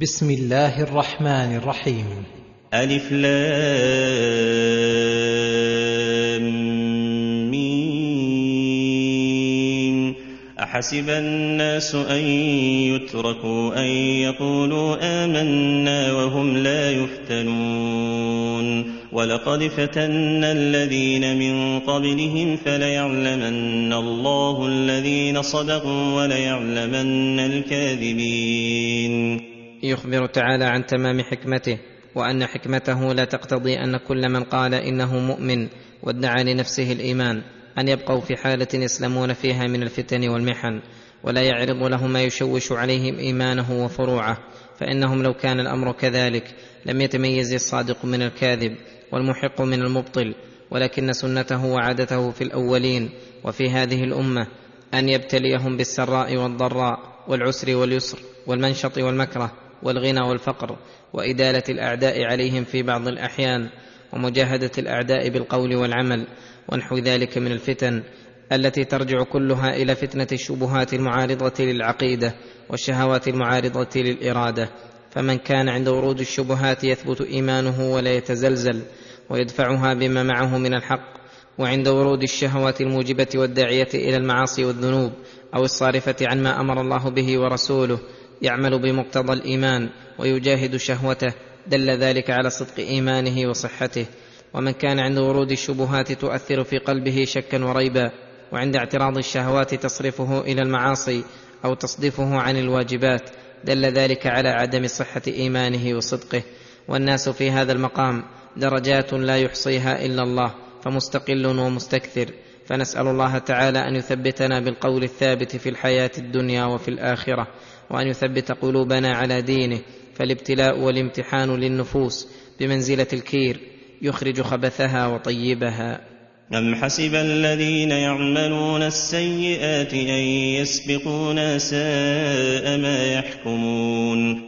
بسم الله الرحمن الرحيم. ألف لام ميم. أحسب الناس أن يتركوا أن يقولوا آمنا وهم لا يفتنون. ولقد فتنا الذين من قبلهم فليعلمن الله الذين صدقوا وليعلمن الكاذبين. يخبر تعالى عن تمام حكمته وأن حكمته لا تقتضي أن كل من قال إنه مؤمن وادعى لنفسه الإيمان أن يبقوا في حالة يسلمون فيها من الفتن والمحن ولا يعرض له ما يشوش عليهم إيمانه وفروعه فإنهم لو كان الأمر كذلك لم يتميز الصادق من الكاذب والمحق من المبطل ولكن سنته وعادته في الأولين وفي هذه الأمة أن يبتليهم بالسراء والضراء والعسر واليسر والمنشط والمكره. والغنى والفقر وإدالة الأعداء عليهم في بعض الأحيان ومجاهدة الأعداء بالقول والعمل ونحو ذلك من الفتن التي ترجع كلها إلى فتنة الشبهات المعارضة للعقيدة والشهوات المعارضة للإرادة. فمن كان عند ورود الشبهات يثبت إيمانه ولا يتزلزل ويدفعها بما معه من الحق وعند ورود الشهوات الموجبة والداعية إلى المعاصي والذنوب أو الصارفة عن ما أمر الله به ورسوله يعمل بمقتضى الإيمان ويجاهد شهوته دل ذلك على صدق إيمانه وصحته. ومن كان عند ورود الشبهات تؤثر في قلبه شكا وريبا وعند اعتراض الشهوات تصرفه إلى المعاصي أو تصدفه عن الواجبات دل ذلك على عدم صحة إيمانه وصدقه. والناس في هذا المقام درجات لا يحصيها إلا الله فمستقل ومستكثر. فنسأل الله تعالى أن يثبتنا بالقول الثابت في الحياة الدنيا وفي الآخرة. وأن يثبت قلوبنا على دينه فالابتلاء والامتحان للنفوس بمنزلة الكير يخرج خبثها وطيبها. أم حسب الذين يعملون السيئات أن يسبقونا ساء ما يحكمون؟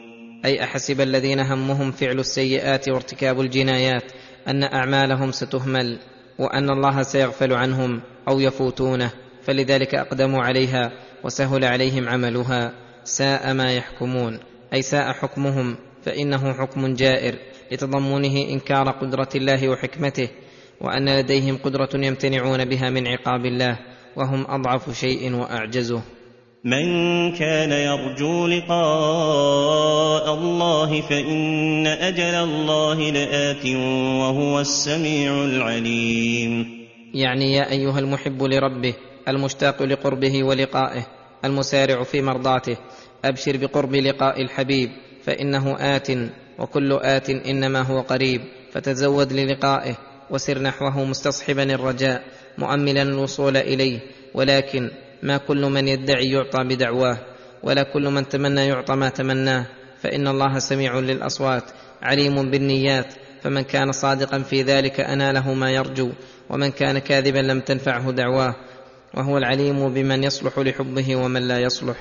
أي أحسب الذين همهم فعل السيئات وارتكاب الجنايات أن أعمالهم ستهمل وأن الله سيغفل عنهم أو يفوتونه فلذلك أقدموا عليها وسهل عليهم عملها. ساء ما يحكمون أي ساء حكمهم فإنه حكم جائر لتضمنه إنكار قدرة الله وحكمته وأن لديهم قدرة يمتنعون بها من عقاب الله وهم أضعف شيء وأعجزه. من كان يرجو لقاء الله فإن أجل الله لآت وهو السميع العليم. يعني يا أيها المحب لربه المشتاق لقربه ولقائه المسارع في مرضاته. أبشر بقرب لقاء الحبيب فإنه آت وكل آت إنما هو قريب. فتزود للقائه وسر نحوه مستصحبا الرجاء مؤملا الوصول إليه. ولكن ما كل من يدعي يعطى بدعواه ولا كل من تمنى يعطى ما تمناه. فإن الله سميع للأصوات عليم بالنيات. فمن كان صادقا في ذلك اناله ما يرجو ومن كان كاذبا لم تنفعه دعواه. وهو العليم بمن يصلح لحبه ومن لا يصلح.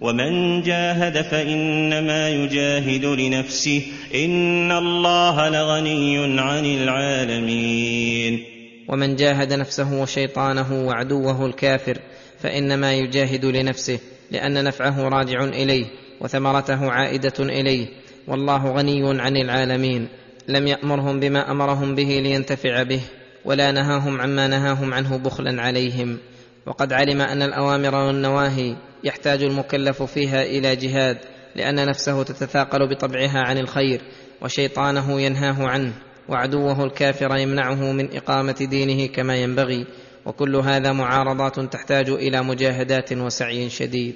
ومن جاهد فإنما يجاهد لنفسه. إن الله لغني عن العالمين. ومن جاهد نفسه وشيطانه وعدوه الكافر فإنما يجاهد لنفسه لأن نفعه راجع إليه وثمرته عائدة إليه. والله غني عن العالمين. لم يأمرهم بما أمرهم به لينتفع به ولا نهاهم عما نهاهم عنه بخلا عليهم. وقد علم أن الأوامر والنواهي يحتاج المكلف فيها إلى جهاد لأن نفسه تتثاقل بطبعها عن الخير وشيطانه ينهاه عنه وعدوه الكافر يمنعه من إقامة دينه كما ينبغي وكل هذا معارضات تحتاج إلى مجاهدات وسعي شديد.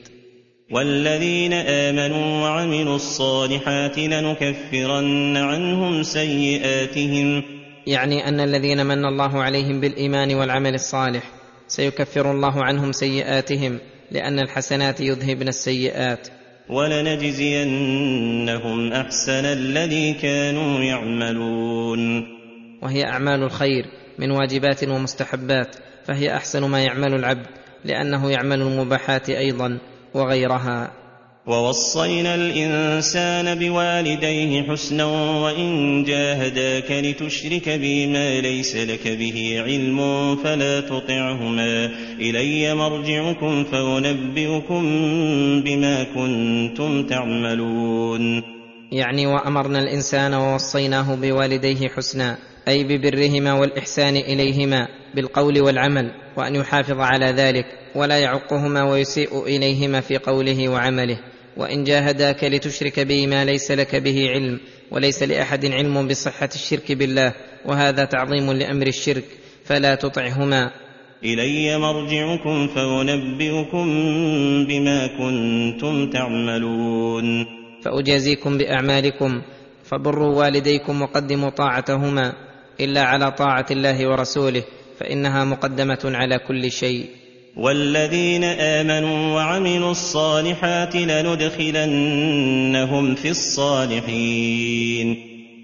والذين آمنوا وعملوا الصالحات لنكفرن عنهم سيئاتهم. يعني أن الذين من الله عليهم بالإيمان والعمل الصالح سيكفر الله عنهم سيئاتهم لأن الحسنات يذهبن السيئات. ولنجزينهم أحسن الذي كانوا يعملون. وهي أعمال الخير من واجبات ومستحبات فهي أحسن ما يعمل العبد لأنه يعمل المباحات أيضا وغيرها. ووصينا الإنسان بوالديه حسنا وإن جاهداك لتشرك بي ما ليس لك به علم فلا تطعهما. إلي مرجعكم فأنبئكم بما كنتم تعملون. يعني وأمرنا الإنسان ووصيناه بوالديه حسنا أي ببرهما والإحسان إليهما بالقول والعمل وأن يحافظ على ذلك ولا يعقهما ويسيء إليهما في قوله وعمله. وإن جاهداك لتشرك بي ما ليس لك به علم وليس لأحد علم بصحة الشرك بالله وهذا تعظيم لأمر الشرك فلا تطعهما. إلي مرجعكم فأنبئكم بما كنتم تعملون. فأجازيكم بأعمالكم فبروا والديكم وقدموا طاعتهما إلا على طاعة الله ورسوله فإنها مقدمة على كل شيء. والذين آمنوا وعملوا الصالحات لندخلنهم في الصالحين.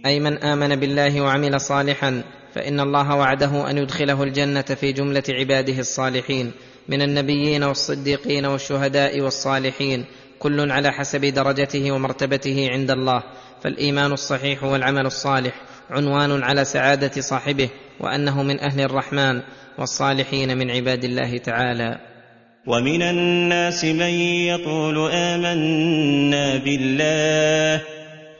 أي من آمن بالله وعمل صالحا فإن الله وعده أن يدخله الجنة في جملة عباده الصالحين من النبيين والصديقين والشهداء والصالحين كل على حسب درجته ومرتبته عند الله فالإيمان الصحيح والعمل الصالح. عنوان على سعادة صاحبه وأنه من أهل الرحمن والصالحين من عباد الله تعالى. ومن الناس من يقول آمنا بالله.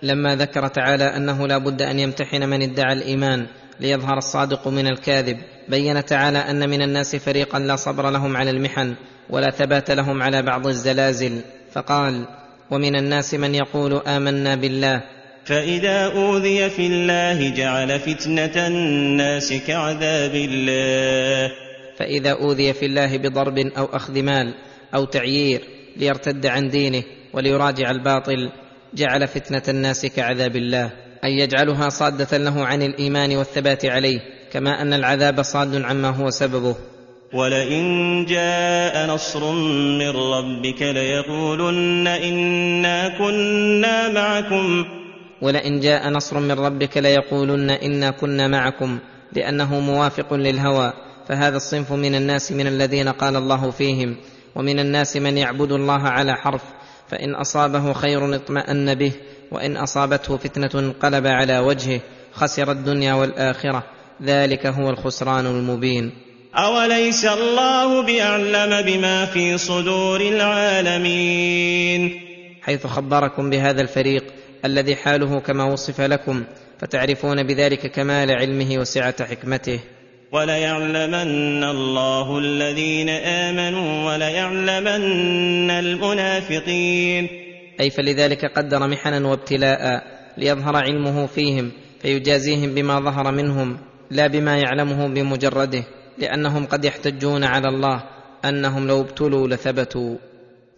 لما ذكر تعالى أنه لا بد أن يمتحن من ادعى الإيمان ليظهر الصادق من الكاذب بين تعالى أن من الناس فريقا لا صبر لهم على المحن ولا ثبات لهم على بعض الزلازل. فقال ومن الناس من يقول آمنا بالله فإذا أوذي في الله جعل فتنة الناس كعذاب الله. فإذا أوذي في الله بضرب أو أخذ مال أو تعيير ليرتد عن دينه وليراجع الباطل جعل فتنة الناس كعذاب الله. اي يجعلها صادة له عن الإيمان والثبات عليه كما أن العذاب صاد عما هو سببه. ولئن جاء نصر من ربك ليقولن إنا كنا معكم. ولئن جاء نصر من ربك ليقولن إنا كنا معكم لأنه موافق للهوى فهذا الصنف من الناس من الذين قال الله فيهم ومن الناس من يعبد الله على حرف فإن أصابه خير اطمأن به وإن أصابته فتنة انقلب على وجهه خسر الدنيا والآخرة ذلك هو الخسران المبين. أوليس الله بأعلم بما في صدور العالمين؟ حيث خبركم بهذا الفريق الذي حاله كما وصف لكم فتعرفون بذلك كمال علمه وسعة حكمته. وليعلمن الله الذين امنوا وليعلمن المنافقين. أي فلذلك قدر محنا وابتلاء ليظهر علمه فيهم فيجازيهم بما ظهر منهم لا بما يعلمه بمجرده لأنهم قد يحتجون على الله أنهم لو ابتلوا لثبتوا.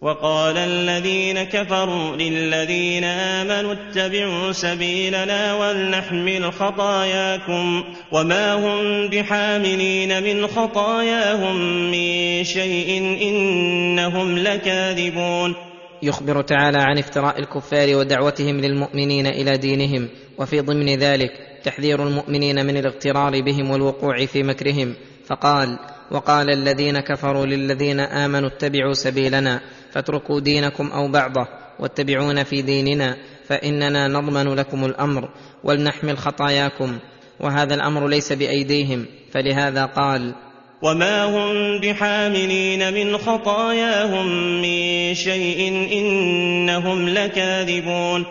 وقال الذين كفروا للذين آمنوا اتبعوا سبيلنا ولنحمل خطاياكم وما هم بحاملين من خطاياهم من شيء إنهم لكاذبون. يخبر تعالى عن افتراء الكفار ودعوتهم للمؤمنين إلى دينهم وفي ضمن ذلك تحذير المؤمنين من الاغترار بهم والوقوع في مكرهم. فقال وقال الذين كفروا للذين آمنوا اتبعوا سبيلنا فاتركوا دينكم أو بعضه واتبعونا في ديننا فإننا نضمن لكم الأمر ولنحمل خطاياكم وهذا الأمر ليس بأيديهم فلهذا قال وما هم بحاملين من خطاياهم من شيء إنهم لكاذبون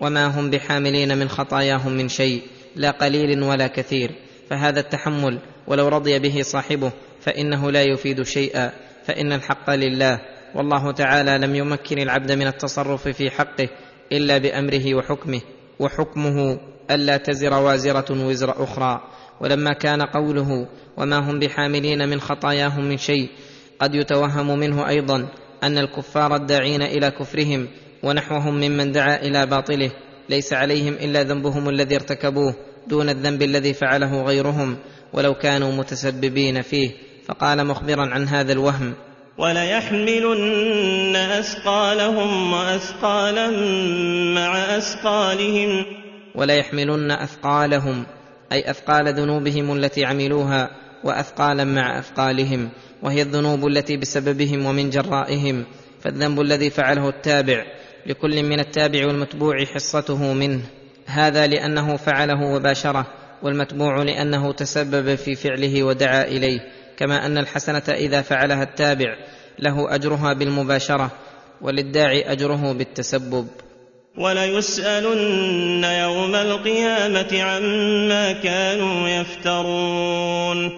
وما هم بحاملين من خطاياهم من شيء لا قليل ولا كثير فهذا التحمل ولو رضي به صاحبه فإنه لا يفيد شيئا فإن الحق لله والله تعالى لم يمكن العبد من التصرف في حقه إلا بأمره وحكمه وحكمه ألا تزر وازرة وزر أخرى. ولما كان قوله وما هم بحاملين من خطاياهم من شيء قد يتوهم منه أيضا أن الكفار الداعين إلى كفرهم ونحوهم ممن دعا إلى باطله ليس عليهم إلا ذنبهم الذي ارتكبوه دون الذنب الذي فعله غيرهم ولو كانوا متسببين فيه. فقال مخبرا عن هذا الوهم. وليحملن اثقالهم واثقالا مع اثقالهم. وليحملن اثقالهم أي أثقال ذنوبهم التي عملوها واثقالا مع أثقالهم. وهي الذنوب التي بسببهم ومن جرائهم. فالذنب الذي فعله التابع لكل من التابع والمتبوع حصته منه. هذا لأنه فعله وباشره والمتبوع لأنه تسبب في فعله ودعا إليه. كما أن الحسنة إذا فعلها التابع له أجرها بالمباشرة وللداعي أجره بالتسبب. وليسألن يوم القيامة عما كانوا يفترون.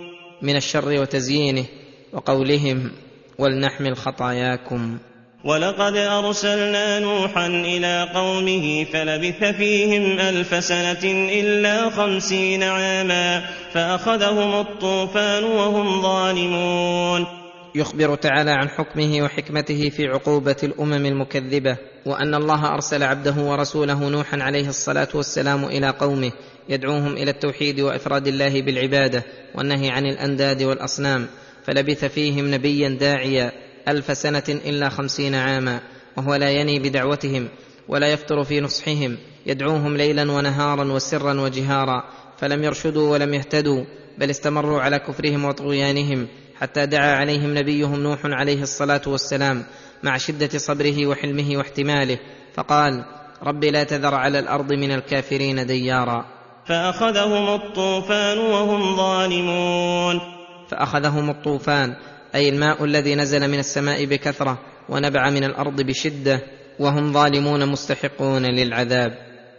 من الشر وتزيينه وقولهم ولنحمل خطاياكم. ولقد أرسلنا نوحا إلى قومه فلبث فيهم ألف سنة إلا خمسين عاما فأخذهم الطوفان وهم ظالمون. يخبر تعالى عن حكمه وحكمته في عقوبة الأمم المكذبة وأن الله أرسل عبده ورسوله نوحا عليه الصلاة والسلام إلى قومه يدعوهم إلى التوحيد وإفراد الله بالعبادة والنهي عن الأنداد والأصنام فلبث فيهم نبيا داعيا ألف سنة إلا خمسين عاما وهو لا يني بدعوتهم ولا يفتر في نصحهم يدعوهم ليلا ونهارا وسرا وجهارا فلم يرشدوا ولم يهتدوا بل استمروا على كفرهم وطغيانهم حتى دعا عليهم نبيهم نوح عليه الصلاة والسلام مع شدة صبره وحلمه واحتماله فقال رب لا تذر على الأرض من الكافرين ديارا. فأخذهم الطوفان وهم ظالمون. فأخذهم الطوفان أي الماء الذي نزل من السماء بكثرة ونبع من الأرض بشدة وهم ظالمون مستحقون للعذاب.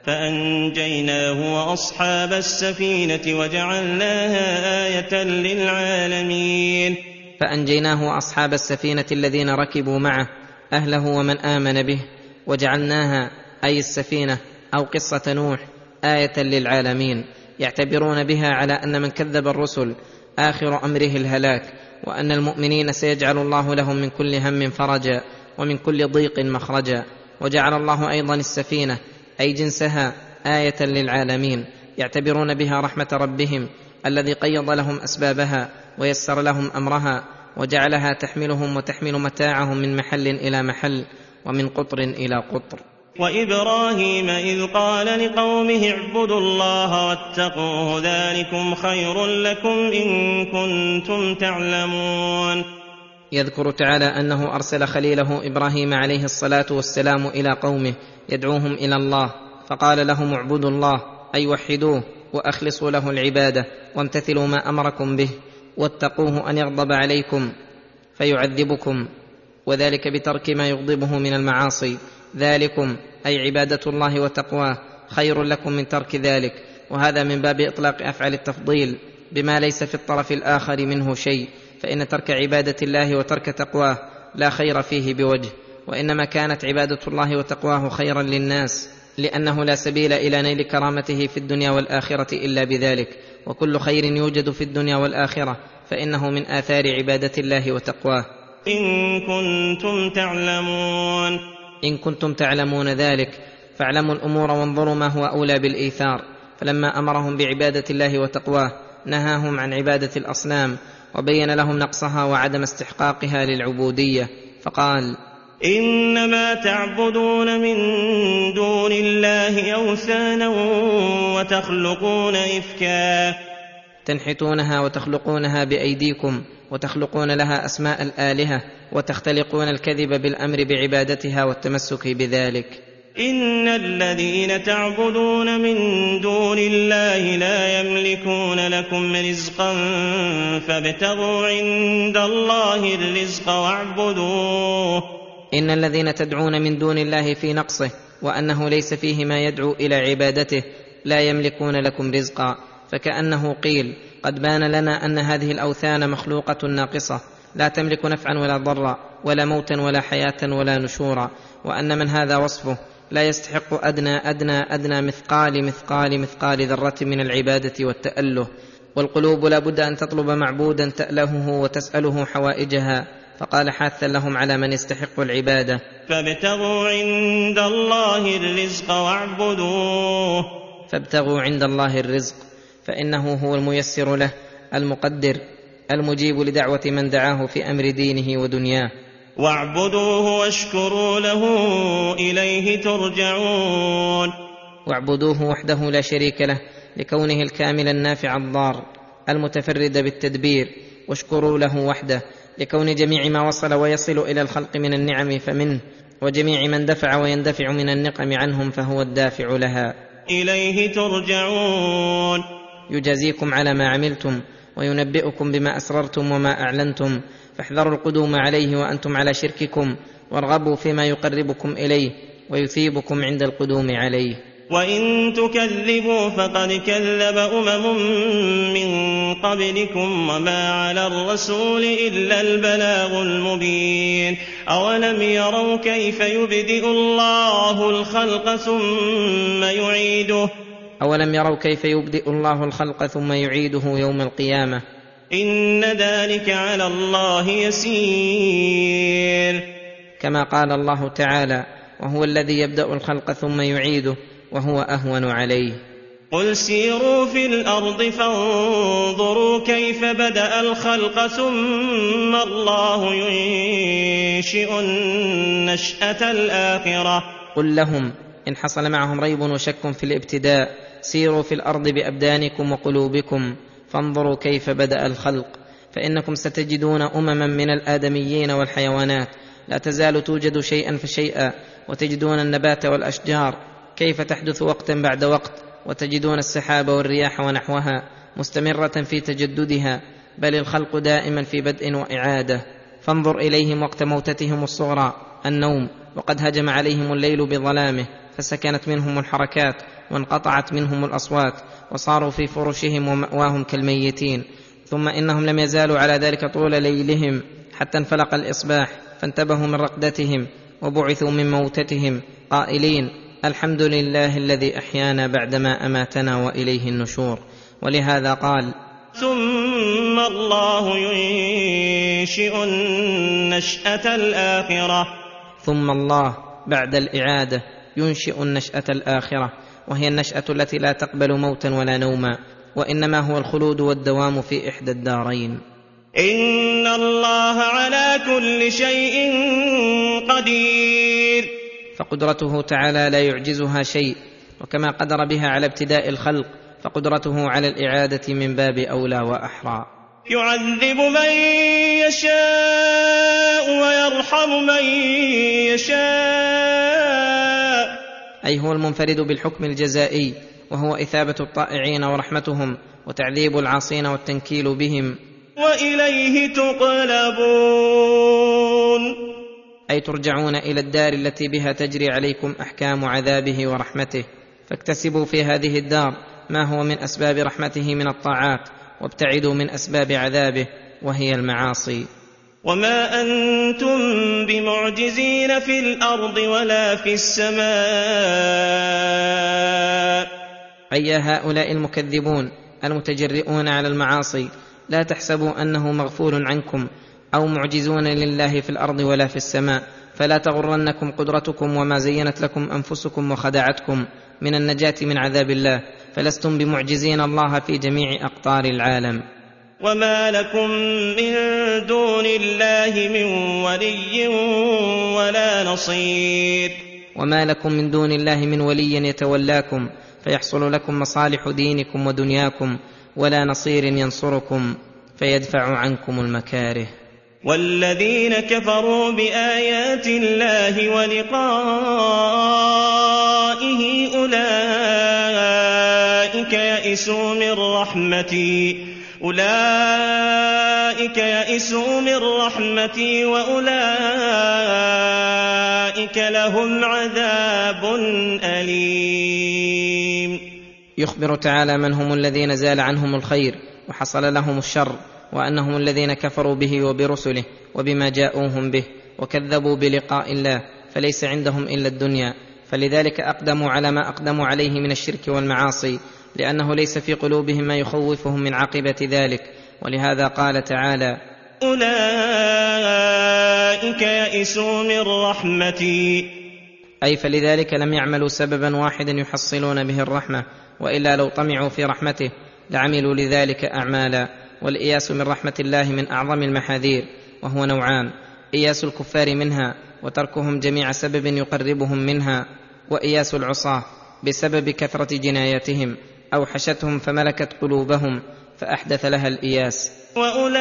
فأنجيناه وأصحاب السفينة وجعلناها آية للعالمين. فأنجيناه وأصحاب السفينة الذين ركبوا معه أهله ومن آمن به وجعلناها أي السفينة أو قصة نوح آية للعالمين. يعتبرون بها على أن من كذب الرسل آخر أمره الهلاك. وأن المؤمنين سيجعل الله لهم من كل هم فرجا ومن كل ضيق مخرجا. وجعل الله أيضا السفينة أي جنسها آية للعالمين. يعتبرون بها رحمة ربهم الذي قيض لهم أسبابها ويسر لهم أمرها وجعلها تحملهم وتحمل متاعهم من محل إلى محل ومن قطر إلى قطر. وإبراهيم إذ قال لقومه اعبدوا الله واتقوه ذلكم خير لكم إن كنتم تعلمون. يذكر تعالى أنه أرسل خليله إبراهيم عليه الصلاة والسلام إلى قومه يدعوهم إلى الله فقال لهم اعبدوا الله أي وحدوه وأخلصوا له العبادة وامتثلوا ما أمركم به واتقوه أن يغضب عليكم فيعذبكم وذلك بترك ما يغضبه من المعاصي. ذلكم أي عبادة الله وتقواه خير لكم من ترك ذلك. وهذا من باب إطلاق أفعال التفضيل بما ليس في الطرف الآخر منه شيء. فإن ترك عبادة الله وترك تقواه لا خير فيه بوجه. وإنما كانت عبادة الله وتقواه خيرا للناس لأنه لا سبيل إلى نيل كرامته في الدنيا والآخرة إلا بذلك. وكل خير يوجد في الدنيا والآخرة فإنه من آثار عبادة الله وتقواه. إن كنتم تعلمون. إن كنتم تعلمون ذلك فاعلموا الأمور وانظروا ما هو أولى بالإيثار. فلما أمرهم بعبادة الله وتقواه نهاهم عن عبادة الأصنام وبين لهم نقصها وعدم استحقاقها للعبودية. فقال إنما تعبدون من دون الله أوثانا وتخلقون افكا. تنحتونها وتخلقونها بأيديكم وتخلقون لها أسماء الآلهة وتختلقون الكذب بالأمر بعبادتها والتمسك بذلك. إن الذين تعبدون من دون الله لا يملكون لكم رزقا فابتغوا عند الله الرزق واعبدوه. إن الذين تدعون من دون الله في نقصه وأنه ليس فيه ما يدعو إلى عبادته لا يملكون لكم رزقا. فكأنه قيل قد بان لنا أن هذه الأوثان مخلوقة ناقصة لا تملك نفعا ولا ضرا ولا موتا ولا حياة ولا نشورا وأن من هذا وصفه لا يستحق أدنى أدنى أدنى مثقال مثقال مثقال ذرة من العبادة والتأله. والقلوب لا بد أن تطلب معبودا تألهه وتسأله حوائجها. فقال حاثا لهم على من يستحق العبادة. فابتغوا عند الله الرزق واعبدوه. فابتغوا عند الله الرزق فإنه هو الميسر له المقدر المجيب لدعوة من دعاه في أمر دينه ودنياه. واعبدوه واشكروا له إليه ترجعون. واعبدوه وحده لا شريك له لكونه الكامل النافع الضار المتفرد بالتدبير. واشكروا له وحده لكون جميع ما وصل ويصل إلى الخلق من النعم فمنه وجميع من دفع ويندفع من النقم عنهم فهو الدافع لها. إليه ترجعون. يجازيكم على ما عملتم وينبئكم بما أسررتم وما أعلنتم فاحذروا القدوم عليه وأنتم على شرككم وارغبوا فيما يقربكم إليه ويثيبكم عند القدوم عليه. وإن تكذبوا فقد كذب أمم من قبلكم وما على الرسول إلا البلاغ المبين. أولم يروا كيف يبدئ الله الخلق ثم يعيده؟ أولم يروا كيف يبدئ الله الخلق ثم يعيده يوم القيامة؟ إن ذلك على الله يسير. كما قال الله تعالى وهو الذي يبدأ الخلق ثم يعيده وهو أهون عليه. قل سيروا في الأرض فانظروا كيف بدأ الخلق ثم الله ينشئ النشأة الآخرة. قل لهم إن حصل معهم ريب وشك في الابتداء سيروا في الأرض بأبدانكم وقلوبكم فانظروا كيف بدأ الخلق. فإنكم ستجدون أمما من الآدميين والحيوانات. لا تزال توجد شيئا فشيئا وتجدون النبات والأشجار. كيف تحدث وقتا بعد وقت وتجدون السحاب والرياح ونحوها مستمرة في تجددها بل الخلق دائما في بدء وإعادة. فانظر إليهم وقت موتتهم الصغرى النوم وقد هجم عليهم الليل بظلامه. فسكنت منهم الحركات وانقطعت منهم الأصوات وصاروا في فرشهم ومأواهم كالميتين ثم إنهم لم يزالوا على ذلك طول ليلهم حتى انفلق الإصباح فانتبهوا من رقدتهم وبعثوا من موتتهم قائلين الحمد لله الذي أحيانا بعدما أماتنا وإليه النشور. ولهذا قال ثم الله ينشئ النشأة الآخرة. ثم الله بعد الإعادة ينشئ النشأة الآخرة وهي النشأة التي لا تقبل موتا ولا نوما وإنما هو الخلود والدوام في إحدى الدارين. إن الله على كل شيء قدير. فقدرته تعالى لا يعجزها شيء وكما قدر بها على ابتداء الخلق فقدرته على الإعادة من باب أولى وأحرى. يعذب من يشاء ويرحم من يشاء. أي هو المنفرد بالحكم الجزائي وهو إثابة الطائعين ورحمتهم وتعذيب العاصين والتنكيل بهم. وإليه تقلبون. أي ترجعون إلى الدار التي بها تجري عليكم أحكام عذابه ورحمته. فاكتسبوا في هذه الدار ما هو من أسباب رحمته من الطاعات وابتعدوا من أسباب عذابه وهي المعاصي. وما أنتم بمعجزين في الأرض ولا في السماء أي هؤلاء المكذبون المتجرئون على المعاصي لا تحسبوا أنه مغفول عنكم أو معجزون لله في الأرض ولا في السماء فلا تغرنكم قدرتكم وما زينت لكم أنفسكم وخدعتكم من النجاة من عذاب الله فلستم بمعجزين الله في جميع أقطار العالم. وما لكم من دون الله من ولي ولا نصير وما لكم من دون الله من ولي يتولاكم فيحصل لكم مصالح دينكم ودنياكم ولا نصير ينصركم فيدفع عنكم المكاره. والذين كفروا بايات الله ولقائه اولئك يئسوا من رحمتي أولئك يئسوا من رحمتي وأولئك لهم عذاب أليم. يخبر تعالى من هم الذين زال عنهم الخير وحصل لهم الشر وأنهم الذين كفروا به وبرسله وبما جاءوهم به وكذبوا بلقاء الله فليس عندهم إلا الدنيا. فلذلك أقدموا على ما أقدموا عليه من الشرك والمعاصي لأنه ليس في قلوبهم ما يخوفهم من عاقبه ذلك. ولهذا قال تعالى أولئك يئسوا من رحمتي. أي فلذلك لم يعملوا سببا واحدا يحصلون به الرحمة وإلا لو طمعوا في رحمته لعملوا لذلك اعمالا. والإياس من رحمة الله من أعظم المحاذير وهو نوعان إياس الكفار منها وتركهم جميع سبب يقربهم منها وإياس العصاة بسبب كثرة جناياتهم أوحشتهم فملكت قلوبهم فأحدث لها الإياس. وأولئك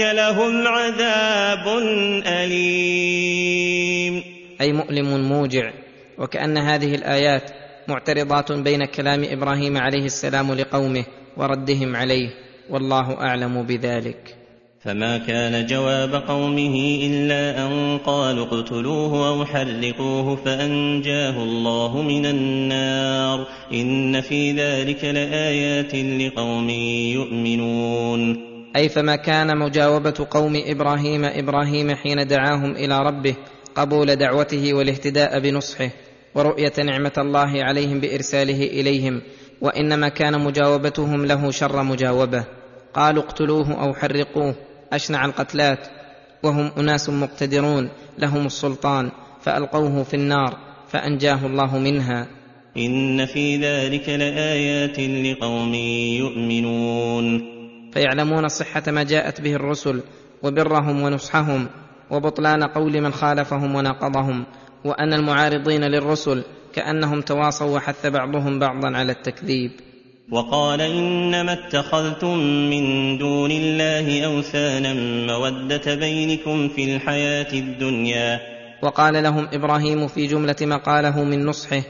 لهم عذاب أليم. أي مؤلم موجع. وكأن هذه الآيات معترضات بين كلام إبراهيم عليه السلام لقومه وردهم عليه والله أعلم بذلك. فما كان جواب قومه إلا أن قالوا اقتلوه أو حرقوه فأنجاه الله من النار. إن في ذلك لآيات لقوم يؤمنون. أي فما كان مجاوبة قوم إبراهيم إبراهيم حين دعاهم إلى ربه قبول دعوته والاهتداء بنصحه ورؤية نعمة الله عليهم بإرساله إليهم وإنما كان مجاوبتهم له شر مجاوبة. قالوا اقتلوه أو حرقوه. أشنع القتلات وهم أناس مقتدرون لهم السلطان فألقوه في النار فأنجاه الله منها. إن في ذلك لآيات لقوم يؤمنون. فيعلمون صحه ما جاءت به الرسل وبرهم ونصحهم وبطلان قول من خالفهم وناقضهم وأن المعارضين للرسل كأنهم تواصوا وحث بعضهم بعضا على التكذيب. وقال إنما اتخذتم من دون الله أوثانا مودة بينكم في الحياة الدنيا. وقال لهم إبراهيم في جملة ما قاله من نصحه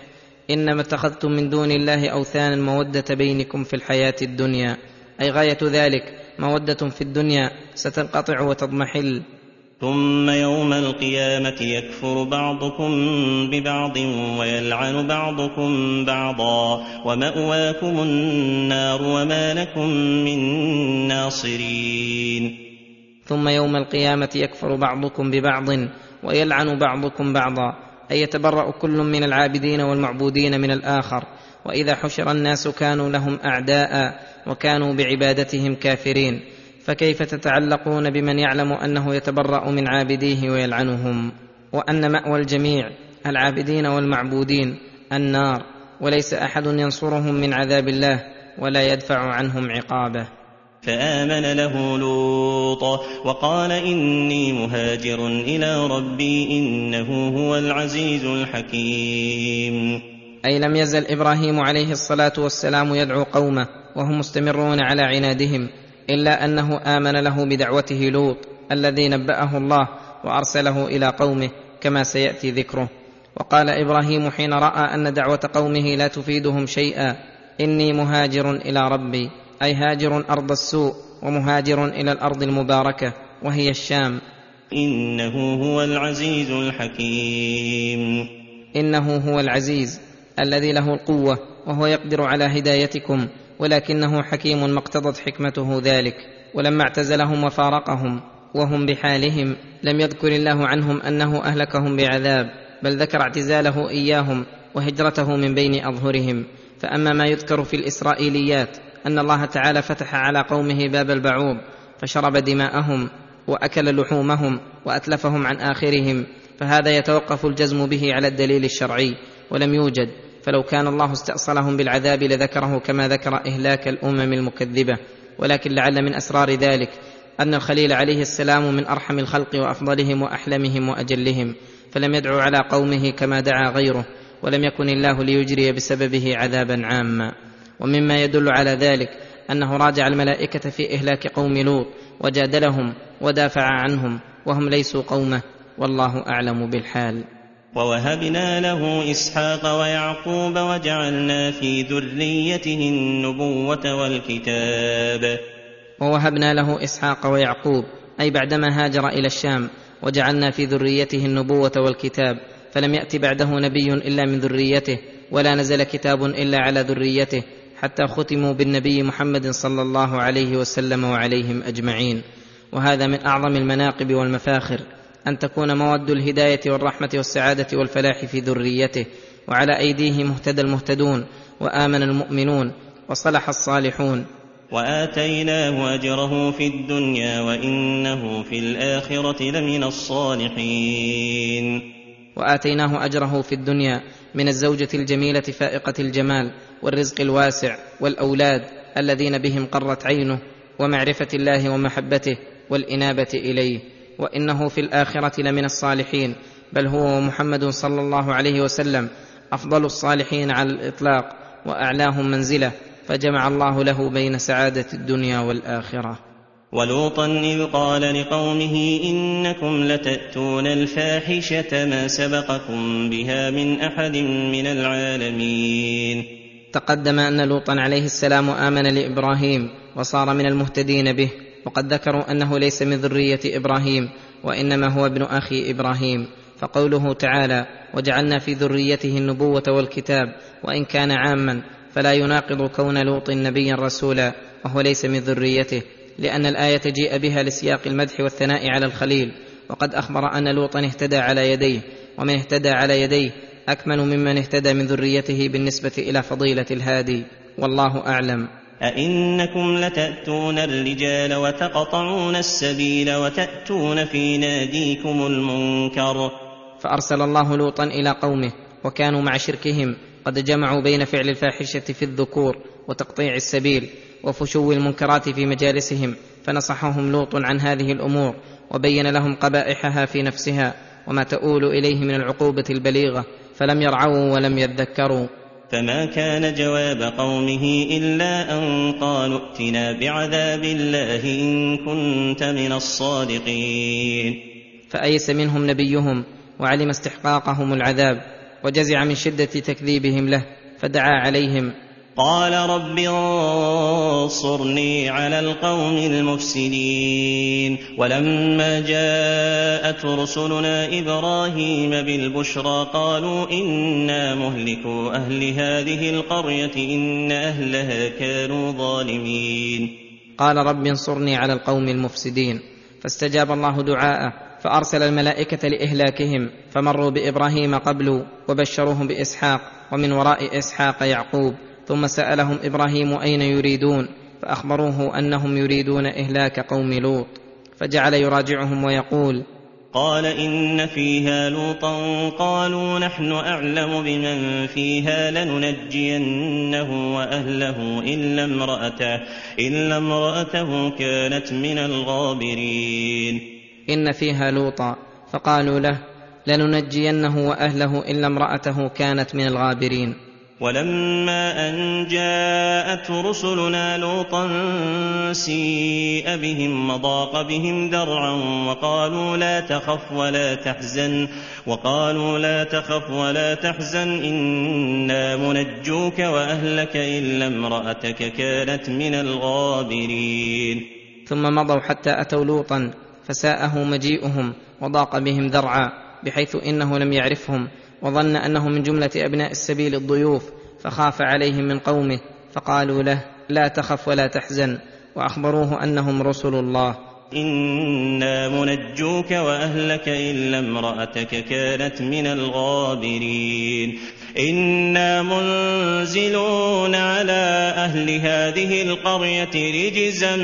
إنما اتخذتم من دون الله أوثانا مودة بينكم في الحياة الدنيا. أي غاية ذلك مودة في الدنيا ستنقطع وتضمحل. ثم يوم القيامة يكفر بعضكم ببعض ويلعن بعضكم بعضا ومأواكم النار وما لكم من ناصرين. ثم يوم القيامة يكفر بعضكم ببعض ويلعن بعضكم بعضا أي يتبرأ كل من العابدين والمعبودين من الآخر وإذا حشر الناس كانوا لهم أعداء وكانوا بعبادتهم كافرين. فكيف تتعلقون بمن يعلم أنه يتبرأ من عابديه ويلعنهم؟ وأن مأوى الجميع العابدين والمعبودين النار وليس أحد ينصرهم من عذاب الله ولا يدفع عنهم عقابه. فآمن له لوط وقال إني مهاجر إلى ربي إنه هو العزيز الحكيم. أي لم يزل إبراهيم عليه الصلاة والسلام يدعو قومه وهم مستمرون على عنادهم إلا أنه آمن له بدعوته لوط الذي نبأه الله وأرسله إلى قومه كما سيأتي ذكره. وقال إبراهيم حين رأى أن دعوة قومه لا تفيدهم شيئا إني مهاجر إلى ربي أي هاجر أرض السوء ومهاجر إلى الأرض المباركة وهي الشام. إنه هو العزيز الحكيم. إنه هو العزيز الذي له القوة وهو يقدر على هدايتكم. ولكنه حكيم ما اقتضت حكمته ذلك. ولما اعتزلهم وفارقهم وهم بحالهم لم يذكر الله عنهم أنه أهلكهم بعذاب بل ذكر اعتزاله إياهم وهجرته من بين أظهرهم. فأما ما يذكر في الإسرائيليات أن الله تعالى فتح على قومه باب البعوض فشرب دماءهم وأكل لحومهم وأتلفهم عن آخرهم فهذا يتوقف الجزم به على الدليل الشرعي ولم يوجد. فلو كان الله استأصلهم بالعذاب لذكره كما ذكر إهلاك الأمم المكذبة. ولكن لعل من أسرار ذلك أن الخليل عليه السلام من أرحم الخلق وأفضلهم وأحلمهم وأجلهم فلم يدعو على قومه كما دعا غيره ولم يكن الله ليجري بسببه عذابا عاما. ومما يدل على ذلك أنه راجع الملائكة في إهلاك قوم لوط وجادلهم ودافع عنهم وهم ليسوا قومه والله أعلم بالحال. ووهبنا له إسحاق ويعقوب وجعلنا في ذريته النبوة والكتاب. ووهبنا له إسحاق ويعقوب أي بعدما هاجر إلى الشام وجعلنا في ذريته النبوة والكتاب فلم يأت بعده نبي إلا من ذريته ولا نزل كتاب إلا على ذريته حتى ختموا بالنبي محمد صلى الله عليه وسلم وعليهم أجمعين. وهذا من أعظم المناقب والمفاخر. أن تكون مواد الهداية والرحمة والسعادة والفلاح في ذريته وعلى ايديهم اهتدى المهتدون وآمن المؤمنون وصلح الصالحون. وآتيناه أجره في الدنيا وإنه في الآخرة لمن الصالحين. وآتيناه أجره في الدنيا من الزوجة الجميلة فائقة الجمال والرزق الواسع والأولاد الذين بهم قرت عينه ومعرفة الله ومحبته والإنابة إليه. وإنه في الآخرة لمن الصالحين بل هو ومحمد صلى الله عليه وسلم أفضل الصالحين على الإطلاق وأعلاهم منزله فجمع الله له بين سعادة الدنيا والآخرة. ولوطا إذ قال لقومه إنكم لتأتون الفاحشة ما سبقكم بها من أحد من العالمين. تقدم أن لوطا عليه السلام آمن لإبراهيم وصار من المهتدين به. وقد ذكروا أنه ليس من ذرية إبراهيم وإنما هو ابن أخي إبراهيم. فقوله تعالى وجعلنا في ذريته النبوة والكتاب وإن كان عاما فلا يناقض كون لوط نبيا رسولا وهو ليس من ذريته لأن الآية جيء بها لسياق المدح والثناء على الخليل. وقد أخبر أن لوطا اهتدى على يديه ومن اهتدى على يديه أكمل ممن اهتدى من ذريته بالنسبة إلى فضيلة الهادي. والله أعلم. أئنكم لتأتون الرجال وتقطعون السبيل وتأتون في ناديكم المنكر. فأرسل الله لوطا إلى قومه وكانوا مع شركهم قد جمعوا بين فعل الفاحشة في الذكور وتقطيع السبيل وفشو المنكرات في مجالسهم فنصحهم لوط عن هذه الأمور وبين لهم قبائحها في نفسها وما تؤول إليه من العقوبة البليغة فلم يرعوا ولم يذكروا. فما كان جواب قومه إلا أن قالوا ائتنا بعذاب الله إن كنت من الصادقين. فأيس منهم نبيهم وعلم استحقاقهم العذاب وجزع من شدة تكذيبهم له فدعا عليهم قال رب انصرني على القوم المفسدين ولما جاءت رسلنا إبراهيم بالبشرى قالوا إنا مهلكو أهل هذه القرية إن أهلها كانوا ظالمين. قال رب انصرني على القوم المفسدين. فاستجاب الله دعاءه فأرسل الملائكة لإهلاكهم فمروا بإبراهيم قبل وبشروهم بإسحاق ومن وراء إسحاق يعقوب. ثم سألهم إبراهيم أين يريدون؟ فأخبروه أنهم يريدون إهلاك قوم لوط فجعل يراجعهم ويقول قال إن فيها لوطا قالوا نحن أعلم بمن فيها لننجينه وأهله إلا امرأته إلا امرأته كانت من الغابرين. إن فيها لوطا فقالوا له لننجينه وأهله إلا امرأته كانت من الغابرين. ولما أن جاءت رسلنا لوطا سيء بهم وضاق بهم ذرعا وقالوا لا تخف ولا تحزن وقالوا لا تخف ولا تحزن إنا منجوك وأهلك إلا امرأتك كانت من الغابرين. ثم مضوا حتى أتوا لوطا فساءه مجيئهم وضاق بهم ذرعا بحيث إنه لم يعرفهم وظن أنه من جملة أبناء السبيل الضيوف فخاف عليهم من قومه فقالوا له لا تخف ولا تحزن وأخبروه أنهم رسل الله. إنا منجوك وأهلك إلا امرأتك كانت من الغابرين. إنا منزلون على أهل هذه القرية رجزا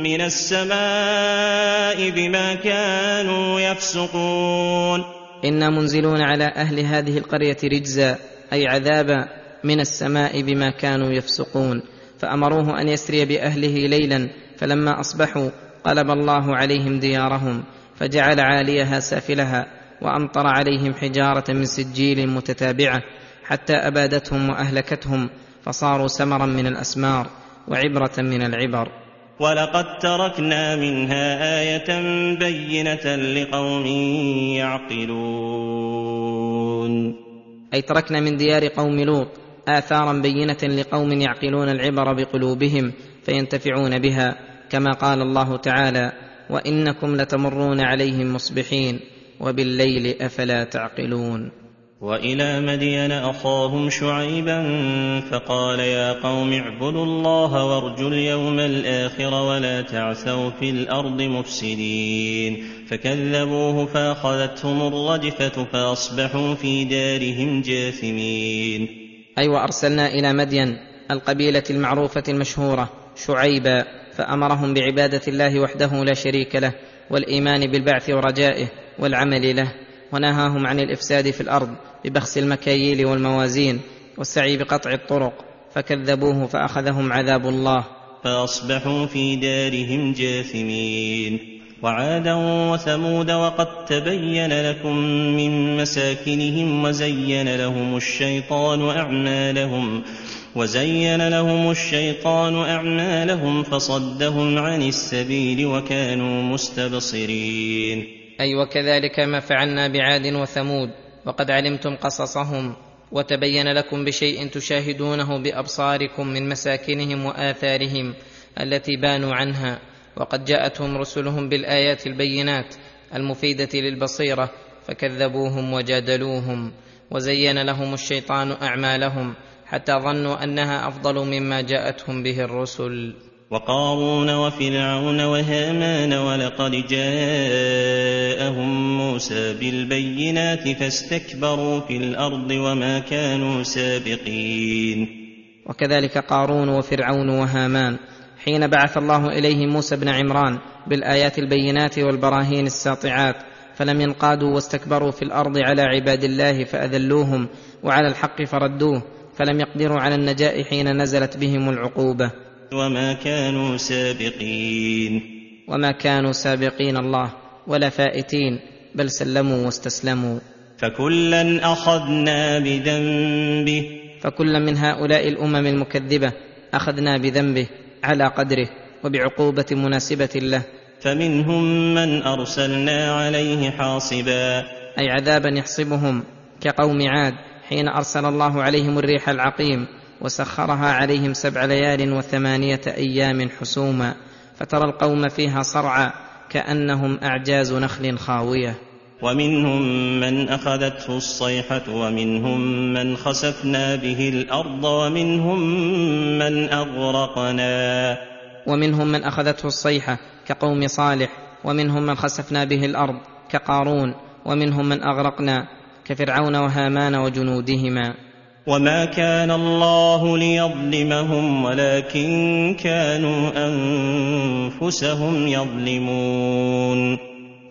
من السماء بما كانوا يفسقون. إنا منزلون على أهل هذه القرية رجزا أي عذابا من السماء بما كانوا يفسقون. فأمروه أن يسري بأهله ليلا فلما أصبحوا قلب الله عليهم ديارهم فجعل عاليها سافلها وأمطر عليهم حجارة من سجيل متتابعة حتى أبادتهم وأهلكتهم فصاروا سمرا من الأسمار وعبرة من العبر. ولقد تركنا منها آية بينة لقوم يعقلون أي تركنا من ديار قوم لوط آثارا بينه لقوم يعقلون العبر بقلوبهم فينتفعون بها كما قال الله تعالى وإنكم لتمرون عليهم مصبحين وبالليل أفلا تعقلون. وإلى مدين أخاهم شعيبا فقال يا قوم اعبدوا الله وارجوا اليوم الآخر ولا تعثوا في الأرض مفسدين فكذبوه فأخذتهم الرجفة فأصبحوا في دارهم جاثمين اي وارسلنا إلى مدين القبيلة المعروفة المشهورة شعيبا فأمرهم بعبادة الله وحده لا شريك له والإيمان بالبعث ورجائه والعمل له ونهاهم عن الإفساد في الأرض ببخس المكاييل والموازين والسعي بقطع الطرق فكذبوه فأخذهم عذاب الله. فأصبحوا في دارهم جاثمين. وعادا وثمود وقد تبين لكم من مساكنهم وزين لهم الشيطان أعمالهم وزين لهم الشيطان أعمالهم فصدهم عن السبيل وكانوا مستبصرين. أي وكذلك ما فعلنا بعاد وثمود وقد علمتم قصصهم وتبين لكم بشيء تشاهدونه بأبصاركم من مساكنهم وآثارهم التي بانوا عنها. وقد جاءتهم رسلهم بالآيات البينات المفيدة للبصيرة فكذبوهم وجادلوهم وزين لهم الشيطان أعمالهم حتى ظنوا أنها أفضل مما جاءتهم به الرسل. وقارون وفرعون وهامان ولقد جاءهم موسى بالبينات فاستكبروا في الأرض وما كانوا سابقين. وكذلك قارون وفرعون وهامان. حين بعث الله اليه موسى بن عمران بالآيات البينات والبراهين الساطعات فلم ينقادوا واستكبروا في الأرض على عباد الله فأذلوهم وعلى الحق فردوه فلم يقدروا على النجاء حين نزلت بهم العقوبة. وما كانوا سابقين. وما كانوا سابقين الله ولا فائتين بل سلموا واستسلموا. فكلا أخذنا بذنبه. فكلا من هؤلاء الأمم المكذبة أخذنا بذنبه على قدره وبعقوبة مناسبة له. فمنهم من أرسلنا عليه حاصبا. أي عذابا يحصبهم كقوم عاد حين أرسل الله عليهم الريح العقيم. وسخرها عليهم سبع ليال وثمانية أيام حسوما فترى القوم فيها صرعى كأنهم أعجاز نخل خاوية. ومنهم من أخذته الصيحة ومنهم من خسفنا به الأرض ومنهم من أغرقنا. ومنهم من أخذته الصيحة كقوم صالح ومنهم من خسفنا به الأرض كقارون ومنهم من أغرقنا كفرعون وهامان وجنودهما. وما كان الله ليظلمهم ولكن كانوا انفسهم يظلمون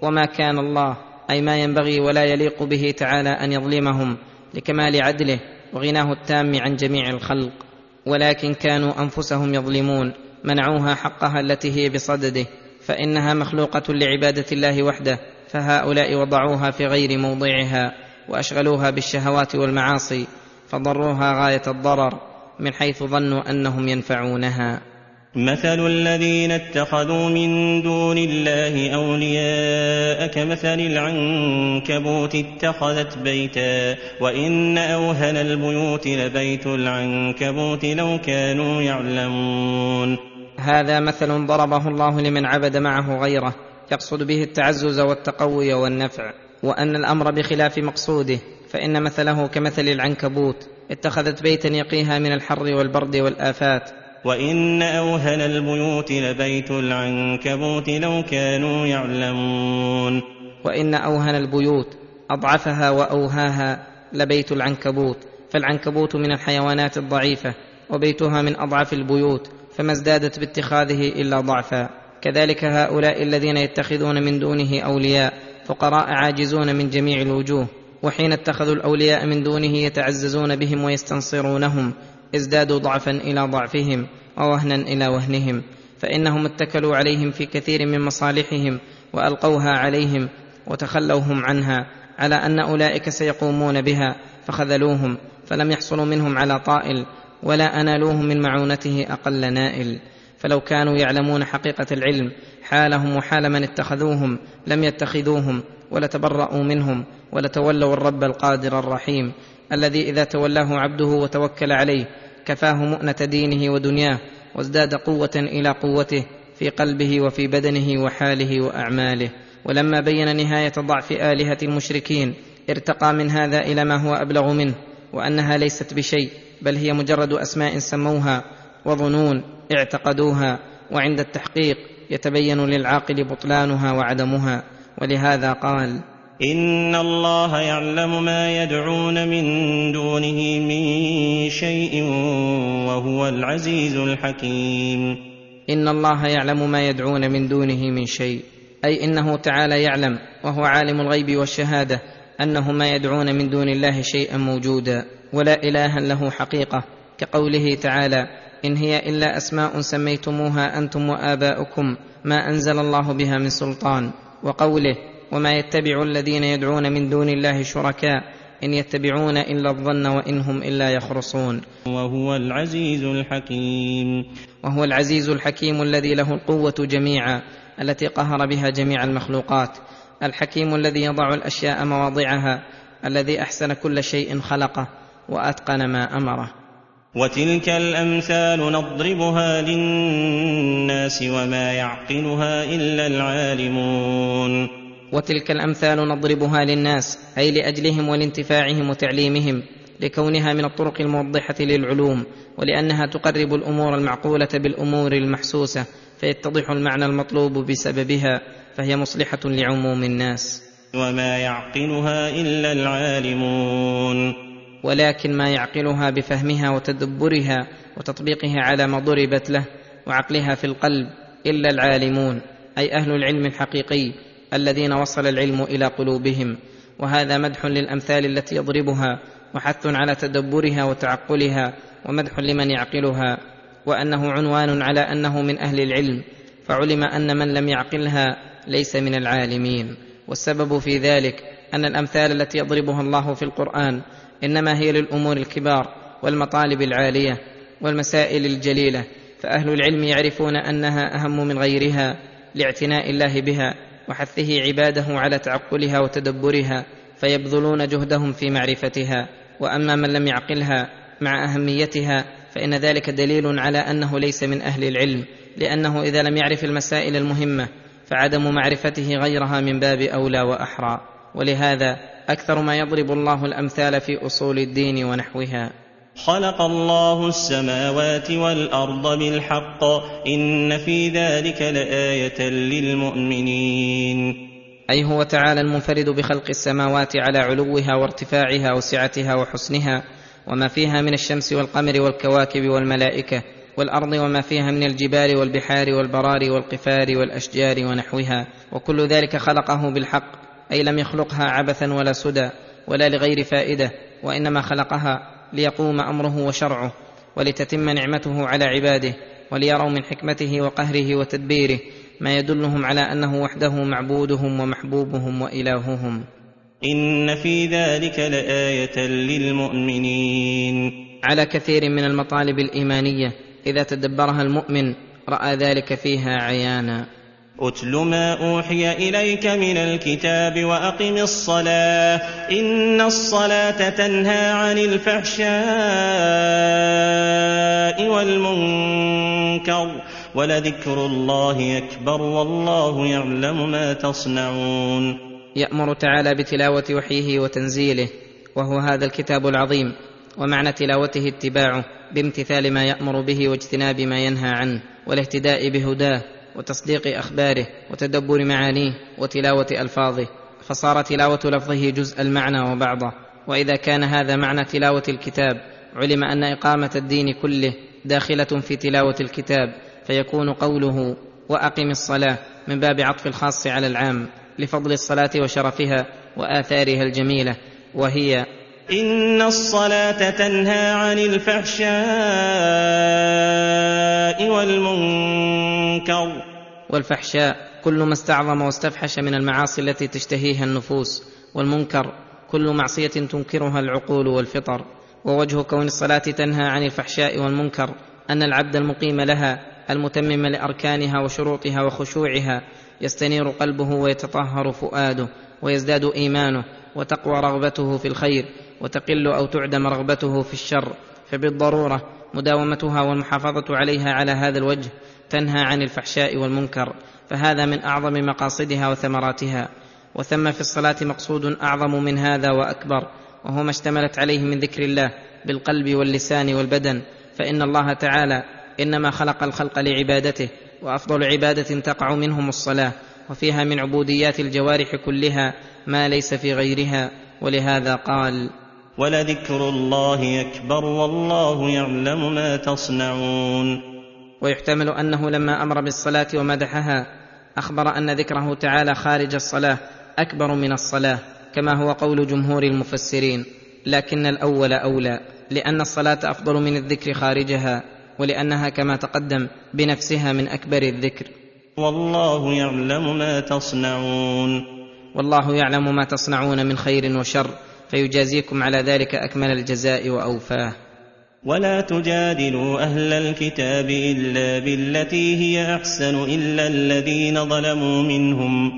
وما كان الله أي ما ينبغي ولا يليق به تعالى أن يظلمهم لكمال عدله وغناه التام عن جميع الخلق. ولكن كانوا انفسهم يظلمون منعوها حقها التي هي بصدده فإنها مخلوقة لعبادة الله وحده فهؤلاء وضعوها في غير موضعها وأشغلوها بالشهوات والمعاصي. فضروها غاية الضرر من حيث ظنوا أنهم ينفعونها. مثل الذين اتخذوا من دون الله أولياء كمثل العنكبوت اتخذت بيتا وإن أوهن البيوت لبيت العنكبوت لو كانوا يعلمون. هذا مثل ضربه الله لمن عبد معه غيره يقصد به التعزز والتقوي والنفع وأن الأمر بخلاف مقصوده. فإن مثله كمثل العنكبوت اتخذت بيتا يقيها من الحر والبرد والآفات. وإن أوهن البيوت لبيت العنكبوت لو كانوا يعلمون. وإن أوهن البيوت أضعفها وأوهاها لبيت العنكبوت فالعنكبوت من الحيوانات الضعيفة وبيتها من أضعف البيوت فما ازدادت باتخاذه إلا ضعفا. كذلك هؤلاء الذين يتخذون من دونه أولياء فقراء عاجزون من جميع الوجوه. وحين اتخذوا الأولياء من دونه يتعززون بهم ويستنصرونهم ازدادوا ضعفا إلى ضعفهم ووهنا إلى وهنهم فإنهم اتكلوا عليهم في كثير من مصالحهم وألقوها عليهم وتخلوهم عنها على أن أولئك سيقومون بها فخذلوهم فلم يحصلوا منهم على طائل ولا انالوهم من معونته أقل نائل. فلو كانوا يعلمون حقيقة العلم حالهم وحال من اتخذوهم لم يتخذوهم ولتبرأوا منهم ولتولوا الرب القادر الرحيم الذي إذا تولاه عبده وتوكل عليه كفاه مؤنة دينه ودنياه وازداد قوة إلى قوته في قلبه وفي بدنه وحاله وأعماله. ولما بين نهاية ضعف آلهة المشركين ارتقى من هذا إلى ما هو أبلغ منه وأنها ليست بشيء بل هي مجرد أسماء سموها وظنون اعتقدوها وعند التحقيق يتبين للعاقل بطلانها وعدمها. ولهذا قال إن الله يعلم ما يدعون من دونه من شيء وهو العزيز الحكيم. إن الله يعلم ما يدعون من دونه من شيء أي إنه تعالى يعلم وهو عالم الغيب والشهادة أنه ما يدعون من دون الله شيئا موجودا ولا اله له حقيقة كقوله تعالى إن هي إلا أسماء سميتموها أنتم وآباؤكم ما أنزل الله بها من سلطان. وقوله وما يتبع الذين يدعون من دون الله شركاء إن يتبعون إلا الظن وإن هم إلا يخرصون. وهو العزيز الحكيم. وهو العزيز الحكيم الذي له القوة جميعا التي قهر بها جميع المخلوقات. الحكيم الذي يضع الأشياء مواضعها الذي أحسن كل شيء خلقه وأتقن ما أمره. وتلك الأمثال نضربها للناس وما يعقلها إلا العالمون. وتلك الأمثال نضربها للناس أي لأجلهم ولانتفاعهم وتعليمهم لكونها من الطرق الموضحة للعلوم ولأنها تقرب الأمور المعقولة بالأمور المحسوسة فيتضح المعنى المطلوب بسببها فهي مصلحة لعموم الناس. وما يعقلها إلا العالمون. ولكن ما يعقلها بفهمها وتدبرها وتطبيقها على ما ضربت له وعقلها في القلب إلا العالمون أي أهل العلم الحقيقي الذين وصل العلم إلى قلوبهم. وهذا مدح للأمثال التي يضربها وحث على تدبرها وتعقلها ومدح لمن يعقلها وأنه عنوان على أنه من أهل العلم فعلم أن من لم يعقلها ليس من العالمين. والسبب في ذلك أن الأمثال التي يضربها الله في القرآن إنما هي للأمور الكبار والمطالب العالية والمسائل الجليلة فأهل العلم يعرفون أنها أهم من غيرها لاعتناء الله بها وحثه عباده على تعقلها وتدبرها فيبذلون جهدهم في معرفتها. وأما من لم يعقلها مع أهميتها فإن ذلك دليل على أنه ليس من أهل العلم لأنه إذا لم يعرف المسائل المهمة فعدم معرفته غيرها من باب أولى وأحرى. ولهذا أكثر ما يضرب الله الأمثال في أصول الدين ونحوها. خلق الله السماوات والأرض بالحق. إن في ذلك لآية للمؤمنين. أي هو تعالى المنفرد بخلق السماوات على علوها وارتفاعها وسعتها وحسنها وما فيها من الشمس والقمر والكواكب والملائكة والأرض وما فيها من الجبال والبحار والبرار والقفار والأشجار ونحوها. وكل ذلك خلقه بالحق. أي لم يخلقها عبثا ولا سدى ولا لغير فائدة وإنما خلقها ليقوم أمره وشرعه ولتتم نعمته على عباده وليروا من حكمته وقهره وتدبيره ما يدلهم على أنه وحده معبودهم ومحبوبهم وإلههم. إن في ذلك لآية للمؤمنين. على كثير من المطالب الإيمانية إذا تدبرها المؤمن رأى ذلك فيها عيانا. اتل ما أوحي إليك من الكتاب وأقم الصلاة إن الصلاة تنهى عن الفحشاء والمنكر ولذكر الله أكبر والله يعلم ما تصنعون يأمر تعالى بتلاوة وحيه وتنزيله وهو هذا الكتاب العظيم ومعنى تلاوته اتباعه بامتثال ما يأمر به واجتناب ما ينهى عنه والاهتداء بهداه وتصديق أخباره وتدبر معانيه وتلاوة ألفاظه فصار تلاوة لفظه جزء المعنى وبعضه. وإذا كان هذا معنى تلاوة الكتاب علم أن إقامة الدين كله داخلة في تلاوة الكتاب فيكون قوله وأقم الصلاة من باب عطف الخاص على العام لفضل الصلاة وشرفها وآثارها الجميلة وهي إن الصلاة تنهى عن الفحشاء والمنكر. والفحشاء كل ما استعظم واستفحش من المعاصي التي تشتهيها النفوس والمنكر كل معصية تنكرها العقول والفطر. ووجه كون الصلاة تنهى عن الفحشاء والمنكر أن العبد المقيم لها المتمم لأركانها وشروطها وخشوعها يستنير قلبه ويتطهر فؤاده ويزداد إيمانه وتقوى رغبته في الخير. وتقل أو تعدم رغبته في الشر فبالضرورة مداومتها والمحافظة عليها على هذا الوجه تنهى عن الفحشاء والمنكر فهذا من أعظم مقاصدها وثمراتها. وثم في الصلاة مقصود أعظم من هذا وأكبر وهو ما اشتملت عليه من ذكر الله بالقلب واللسان والبدن فإن الله تعالى إنما خلق الخلق لعبادته وأفضل عبادة تقع منهم الصلاة وفيها من عبوديات الجوارح كلها ما ليس في غيرها ولهذا قال ولذكر الله أكبر والله يعلم ما تصنعون. ويحتمل أنه لما أمر بالصلاة ومدحها أخبر أن ذكره تعالى خارج الصلاة أكبر من الصلاة كما هو قول جمهور المفسرين لكن الأول أولى لأن الصلاة أفضل من الذكر خارجها ولأنها كما تقدم بنفسها من أكبر الذكر. والله يعلم ما تصنعون. والله يعلم ما تصنعون من خير وشر فيجازيكم على ذلك أكمل الجزاء وأوفاه. ولا تجادلوا أهل الكتاب إلا بالتي هي أحسن إلا الذين ظلموا منهم.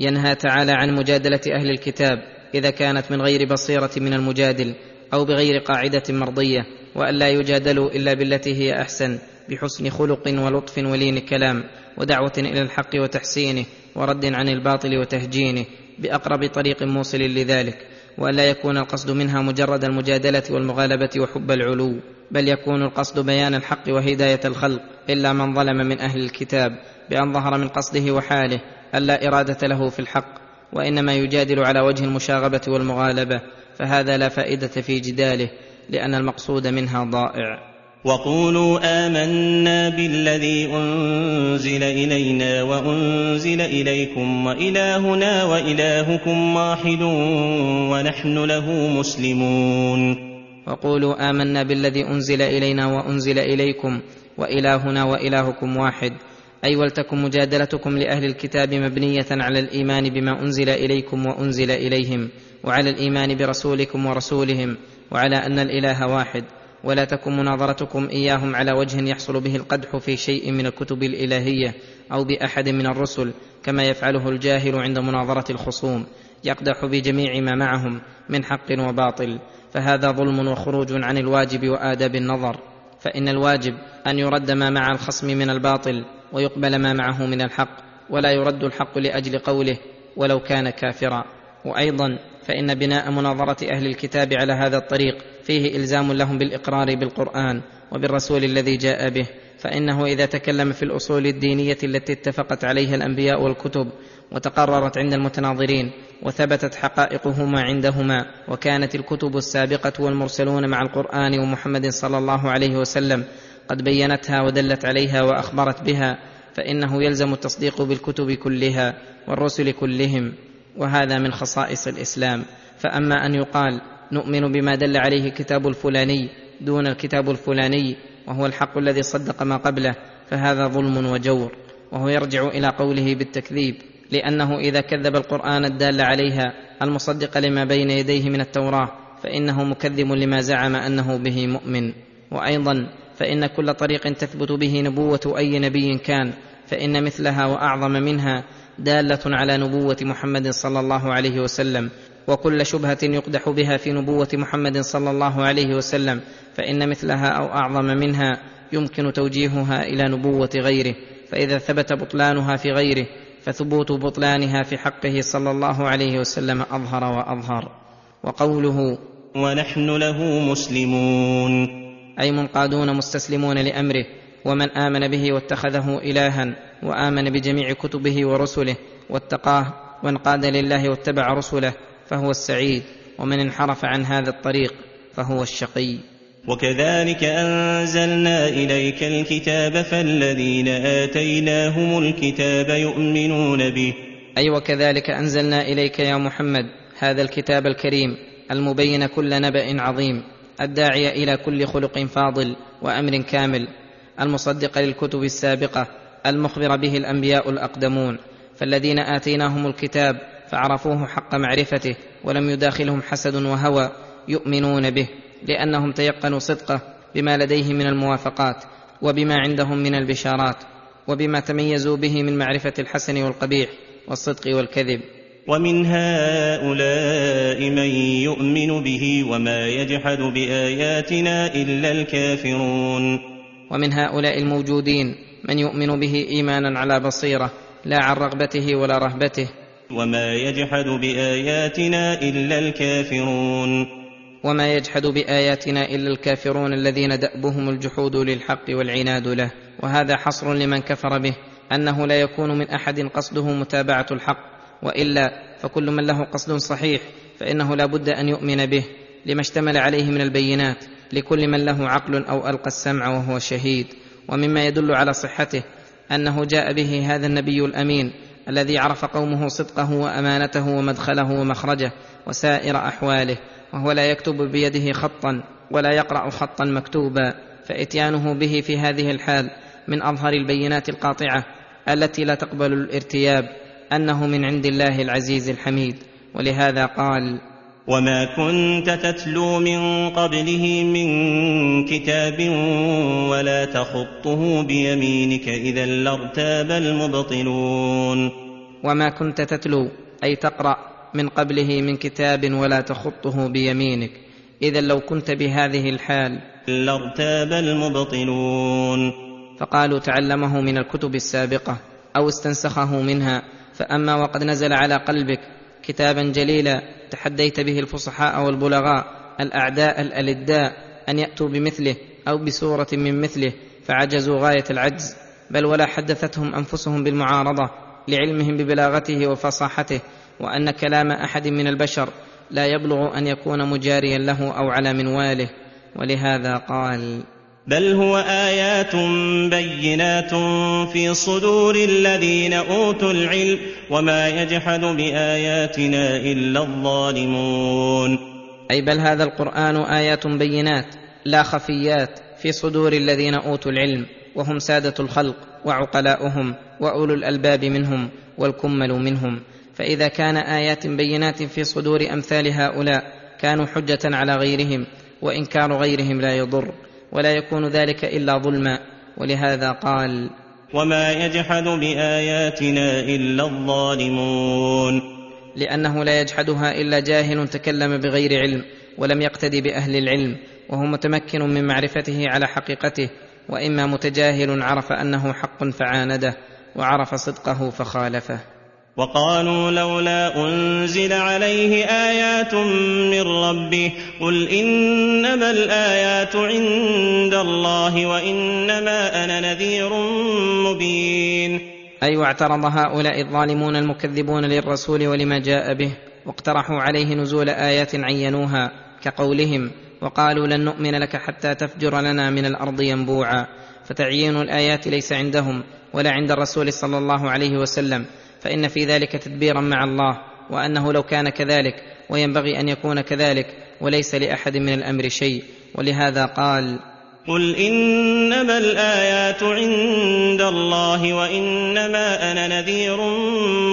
ينهى تعالى عن مجادلة أهل الكتاب إذا كانت من غير بصيرة من المجادل أو بغير قاعدة مرضية والا يجادلوا إلا بالتي هي أحسن بحسن خلق ولطف ولين كلام ودعوة إلى الحق وتحسينه ورد عن الباطل وتهجينه بأقرب طريق موصل لذلك. والا يكون القصد منها مجرد المجادلة والمغالبة وحب العلو بل يكون القصد بيان الحق وهداية الخلق إلا من ظلم من أهل الكتاب بأن ظهر من قصده وحاله ألا إرادة له في الحق وإنما يجادل على وجه المشاغبة والمغالبة فهذا لا فائدة في جداله لأن المقصود منها ضائع. وقولوا آمنا بالذي أنزل إلينا وأنزل إليكم وإلهنا وإلهكم واحد ونحن له مسلمون. وقولوا آمنا بالذي أنزل إلينا وأنزل إليكم وإلهنا وإلهكم واحد. أي ولتكن مجادلتكم لأهل الكتاب مبنية على الإيمان بما أنزل إليكم وأنزل إليهم وعلى الإيمان برسولكم ورسولهم وعلى أن الإله واحد. ولا تكن مناظرتكم إياهم على وجه يحصل به القدح في شيء من الكتب الإلهية أو بأحد من الرسل كما يفعله الجاهل عند مناظرة الخصوم يقدح بجميع ما معهم من حق وباطل. فهذا ظلم وخروج عن الواجب وآداب النظر. فإن الواجب أن يرد ما مع الخصم من الباطل ويقبل ما معه من الحق ولا يرد الحق لأجل قوله ولو كان كافرا. وأيضا فإن بناء مناظرة أهل الكتاب على هذا الطريق فيه إلزام لهم بالإقرار بالقرآن وبالرسول الذي جاء به فإنه إذا تكلم في الأصول الدينية التي اتفقت عليها الأنبياء والكتب وتقررت عند المتناظرين وثبتت حقائقهما عندهما وكانت الكتب السابقة والمرسلون مع القرآن ومحمد صلى الله عليه وسلم قد بينتها ودلت عليها وأخبرت بها فإنه يلزم التصديق بالكتب كلها والرسل كلهم وهذا من خصائص الإسلام. فأما أن يقال نؤمن بما دل عليه الكتاب الفلاني دون الكتاب الفلاني وهو الحق الذي صدق ما قبله فهذا ظلم وجور. وهو يرجع إلى قوله بالتكذيب لأنه إذا كذب القرآن الدال عليها المصدق لما بين يديه من التوراة فإنه مكذب لما زعم أنه به مؤمن. وأيضا فإن كل طريق تثبت به نبوة أي نبي كان فإن مثلها وأعظم منها دالة على نبوة محمد صلى الله عليه وسلم. وكل شبهة يقدح بها في نبوة محمد صلى الله عليه وسلم فإن مثلها أو أعظم منها يمكن توجيهها إلى نبوة غيره. فإذا ثبت بطلانها في غيره فثبوت بطلانها في حقه صلى الله عليه وسلم أظهر وأظهر. وقوله ونحن له مسلمون. أي منقادون مستسلمون لأمره ومن آمن به واتخذه إلها وآمن بجميع كتبه ورسله واتقاه وانقاد لله واتبع رسله فهو السعيد ومن انحرف عن هذا الطريق فهو الشقي. وكذلك أنزلنا إليك الكتاب فالذين آتيناهم الكتاب يؤمنون به. أي وكذلك أنزلنا إليك يا محمد هذا الكتاب الكريم المبين كل نبأ عظيم الداعي إلى كل خلق فاضل وأمر كامل المصدق للكتب السابقة المخبر به الأنبياء الأقدمون فالذين آتيناهم الكتاب فعرفوه حق معرفته ولم يداخلهم حسد وهوى يؤمنون به لأنهم تيقنوا صدقه بما لديه من الموافقات وبما عندهم من البشارات وبما تميزوا به من معرفة الحسن والقبيح والصدق والكذب. ومن هؤلاء من يؤمن به وما يجحد بآياتنا إلا الكافرون. ومن هؤلاء الموجودين من يؤمن به إيمانا على بصيرة لا عن رغبته ولا رهبته وما يجحد باياتنا الا الكافرون وما يجحد باياتنا الا الكافرون الذين دابهم الجحود للحق والعناد له. وهذا حصر لمن كفر به انه لا يكون من احد قصده متابعه الحق. والا فكل من له قصد صحيح فانه لا بد ان يؤمن به. لما اشتمل عليه من البينات لكل من له عقل أو القى السمع وهو شهيد. ومما يدل على صحته انه جاء به هذا النبي الامين. الذي عرف قومه صدقه وأمانته ومدخله ومخرجه وسائر أحواله وهو لا يكتب بيده خطا ولا يقرأ خطا مكتوبا فإتيانه به في هذه الحال من أظهر البينات القاطعة التي لا تقبل الارتياب أنه من عند الله العزيز الحميد. ولهذا قال وما كنت تتلو من قبله من كتاب ولا تخطه بيمينك اذا لارتاب المبطلون وما كنت تتلو أي تقرأ من قبله من كتاب ولا تخطه بيمينك إذا لو كنت بهذه الحال. لارتاب المبطلون فقالوا تعلمه من الكتب السابقة أو استنسخه منها فأما وقد نزل على قلبك كتابا جليلا تحديت به الفصحاء والبلغاء الأعداء الألداء أن يأتوا بمثله أو بسوره من مثله فعجزوا غاية العجز. بل ولا حدثتهم أنفسهم بالمعارضة لعلمهم ببلاغته وفصاحته وأن كلام أحد من البشر لا يبلغ أن يكون مجاريا له أو على منواله. ولهذا قال بل هو آيات بينات في صدور الذين أوتوا العلم وما يجحد بآياتنا إلا الظالمون. أي بل هذا القرآن آيات بينات لا خفيات في صدور الذين أوتوا العلم وهم سادة الخلق وعقلاؤهم وأولو الألباب منهم والكمل منهم. فإذا كان آيات بينات في صدور أمثال هؤلاء كانوا حجة على غيرهم وإنكار غيرهم لا يضر. ولا يكون ذلك إلا ظلما ولهذا قال وما يجحد بآياتنا إلا الظالمون. لأنه لا يجحدها إلا جاهل تكلم بغير علم ولم يقتدي بأهل العلم وهو متمكن من معرفته على حقيقته وإما متجاهل عرف أنه حق فعانده وعرف صدقه فخالفه. وقالوا لولا أنزل عليه آيات من ربه قل إنما الآيات عند الله وإنما أنا نذير مبين. أي أيوة واعترض هؤلاء الظالمون المكذبون للرسول ولما جاء به واقترحوا عليه نزول آيات عينوها كقولهم وقالوا لن نؤمن لك حتى تفجر لنا من الأرض ينبوعا. فتعيين الآيات ليس عندهم ولا عند الرسول صلى الله عليه وسلم. فإن في ذلك تدبيرا مع الله وأنه لو كان كذلك وينبغي أن يكون كذلك وليس لأحد من الأمر شيء. ولهذا قال قل انما الايات عند الله وانما أنا نذير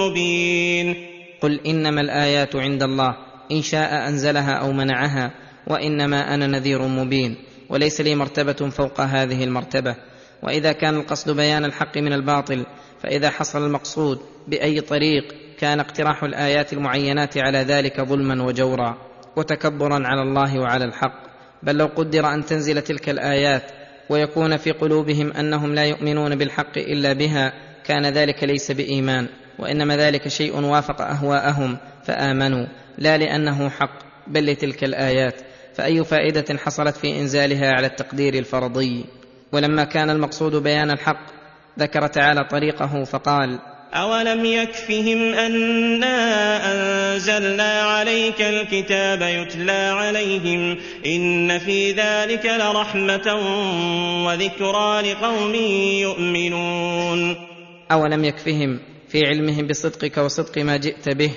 مبين. قل انما الايات عند الله ان شاء انزلها أو منعها وانما أنا نذير مبين. وليس لي مرتبة فوق هذه المرتبة. وإذا كان القصد بيان الحق من الباطل فإذا حصل المقصود بأي طريق كان اقتراح الآيات المعينات على ذلك ظلما وجورا وتكبرا على الله وعلى الحق. بل لو قدر أن تنزل تلك الآيات ويكون في قلوبهم أنهم لا يؤمنون بالحق إلا بها كان ذلك ليس بإيمان. وإنما ذلك شيء وافق أهواءهم فآمنوا. لا لأنه حق بل لتلك الآيات. فأي فائدة حصلت في إنزالها على التقدير الفرضي؟ ولما كان المقصود بيان الحق ذكر تعالى طريقه فقال أولم يكفهم أنا أنزلنا عليك الكتاب يتلى عليهم إن في ذلك لرحمة وذكرى لقوم يؤمنون أولم يكفهم في علمهم بصدقك وصدق ما جئت به